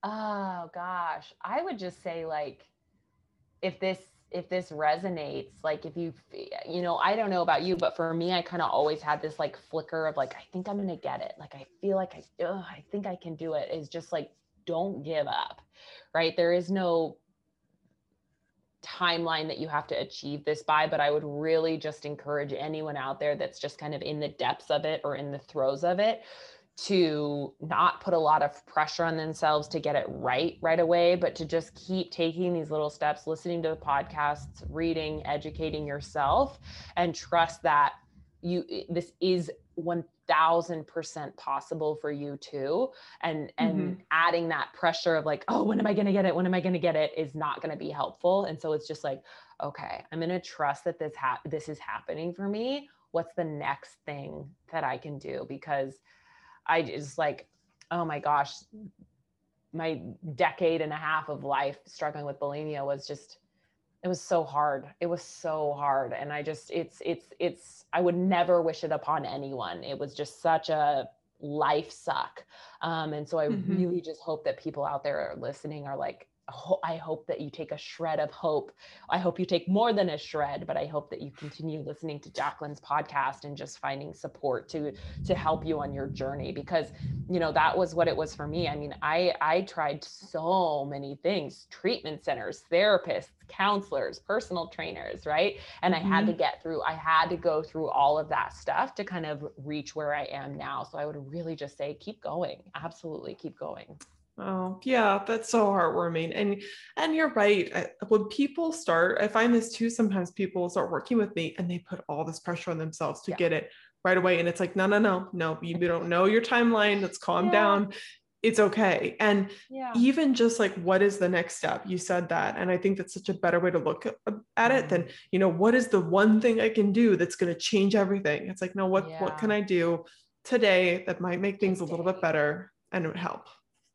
Oh gosh, I would just say like if this if this resonates like if you you know i don't know about you but for me i kind of always had this like flicker of like i think i'm gonna get it like i feel like i ugh, i think i can do it is just like don't give up right there is no timeline that you have to achieve this by, but I would really just encourage anyone out there that's just kind of in the depths of it or in the throes of it to not put a lot of pressure on themselves to get it right right away, but to just keep taking these little steps, listening to the podcasts, reading, educating yourself, and trust that you this is one thousand percent possible for you too and and mm-hmm. adding that pressure of like oh when am i going to get it? When am i going to get it? is not going to be helpful and so it's just like okay i'm going to trust that this ha- this is happening for me. What's the next thing that i can do? Because i just like oh my gosh my decade and a half of life struggling with bulimia was just it was so hard it was so hard and i just it's it's it's i would never wish it upon anyone it was just such a life suck um, and so i mm-hmm. really just hope that people out there are listening are like I hope that you take a shred of hope. I hope you take more than a shred, but I hope that you continue listening to Jacqueline's podcast and just finding support to to help you on your journey because you know that was what it was for me. I mean, I I tried so many things, treatment centers, therapists, counselors, personal trainers, right? And I mm-hmm. had to mm-hmm. get through I had to go through all of that stuff to kind of reach where I am now. So I would really just say keep going. Absolutely keep going. Oh, yeah, that's so heartwarming. And and you're right. I, when people start, I find this too. Sometimes people start working with me and they put all this pressure on themselves to yeah. get it right away. And it's like, no, no, no, no, you don't know your timeline. Let's calm yeah. down. it's okay. And Yeah. even just like what is the next step you said that and i think that's such a better way to look at- at it than mm-hmm. you know what is the one thing i can do that's going to change everything it's like no what what can i do today that might make things a little bit better and it would help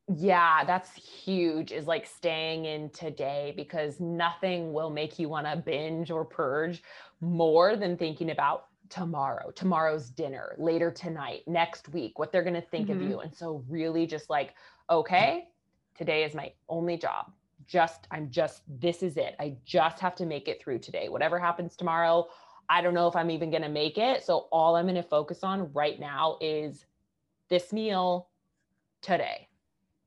Yeah, that's huge is like staying in today because nothing will make you want to binge or purge more than thinking about tomorrow, tomorrow's dinner, later tonight, next week, what they're going to think Mhm. of you. And so, really, just like, okay, today is my only job. Just, I'm just, this is it. I just have to make it through today. Whatever happens tomorrow, I don't know if I'm even going to make it. So, all I'm going to focus on right now is this meal today.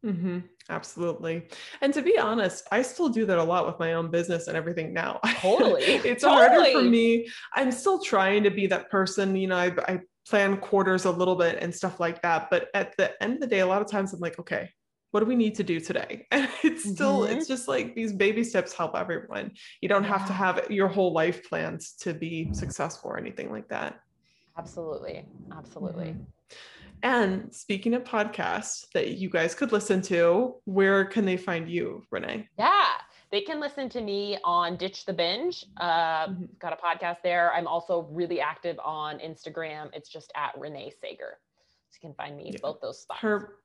Hmm absolutely and to be honest i still do that a lot with my own business and everything now Totally. it's harder for me i'm still trying to be that person you know I, I plan quarters a little bit and stuff like that but at the end of the day a lot of times i'm like okay what do we need to do today and it's still Mhm. it's just like these baby steps help everyone you don't have to have your whole life plans to be successful or anything like that Absolutely. Absolutely. Mhm. And speaking of podcasts that you guys could listen to where can they find you renee Yeah. They can listen to me on Ditch the Binge. Uh, Mhm. Got a podcast there. I'm also really active on Instagram. It's just at Renee Sager. So you can find me Yeah. both those spots. her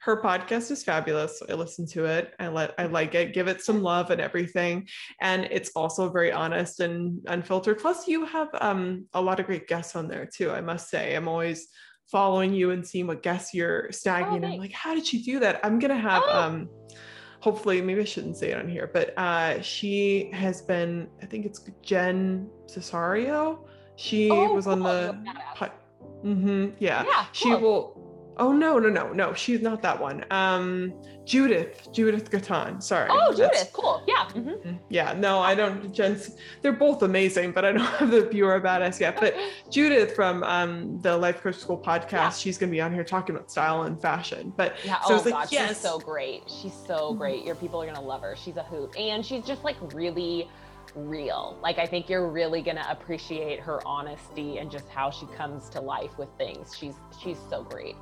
her podcast is fabulous. I listen to it. I let I like it. Give it some love and everything. And it's also very honest and unfiltered. Plus, you have um a lot of great guests on there too. I must say, I'm always following you and seeing what guests you're snagging. I'm like, how did she do that? I'm gonna have Oh. um hopefully maybe I shouldn't say it on here, but uh she has been, I think it's Jen Sincero. She Oh, was on cool. the You're badass. po- Mhm, yeah Yeah. she will oh no no no no she's not that one um judith judith Gaton. sorry Oh, That's- Judith. Cool. Yeah. mhm. Mhm. yeah no i don't jen's they're both amazing but i don't have the viewer badass yet but judith from um the life coach school podcast Yeah. she's going to be on here talking about style and fashion but Yeah. So oh it's like, God, yes. she's so great. She's so Mhm. great. Your people are gonna love her. She's a hoot, and she's just like really real. Like I think you're really gonna appreciate her honesty and just how she comes to life with things. She's she's so great.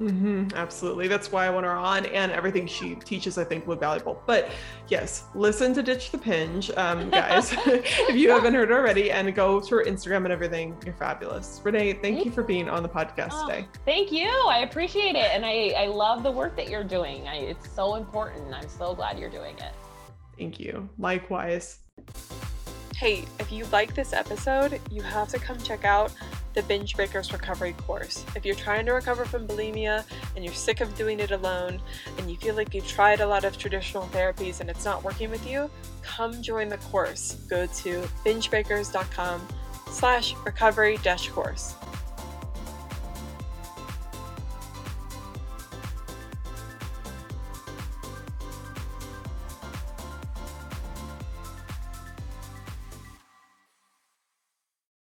Mhm, absolutely that's why i want her on and everything she teaches i think would be valuable but yes listen to ditch the binge um, guys if you haven't heard already and go to her instagram and everything you're fabulous renee thank you for being on the podcast Oh, today Thank you. I appreciate it, and I I love the work that you're doing. I, it's so important. I'm so glad you're doing it. thank you likewise Hey, if you like this episode, you have to come check out the Binge Breakers Recovery course. If you're trying to recover from bulimia and you're sick of doing it alone and you feel like you've tried a lot of traditional therapies and it's not working with you, come join the course. Go to bingebreakers.com slash recovery dash course.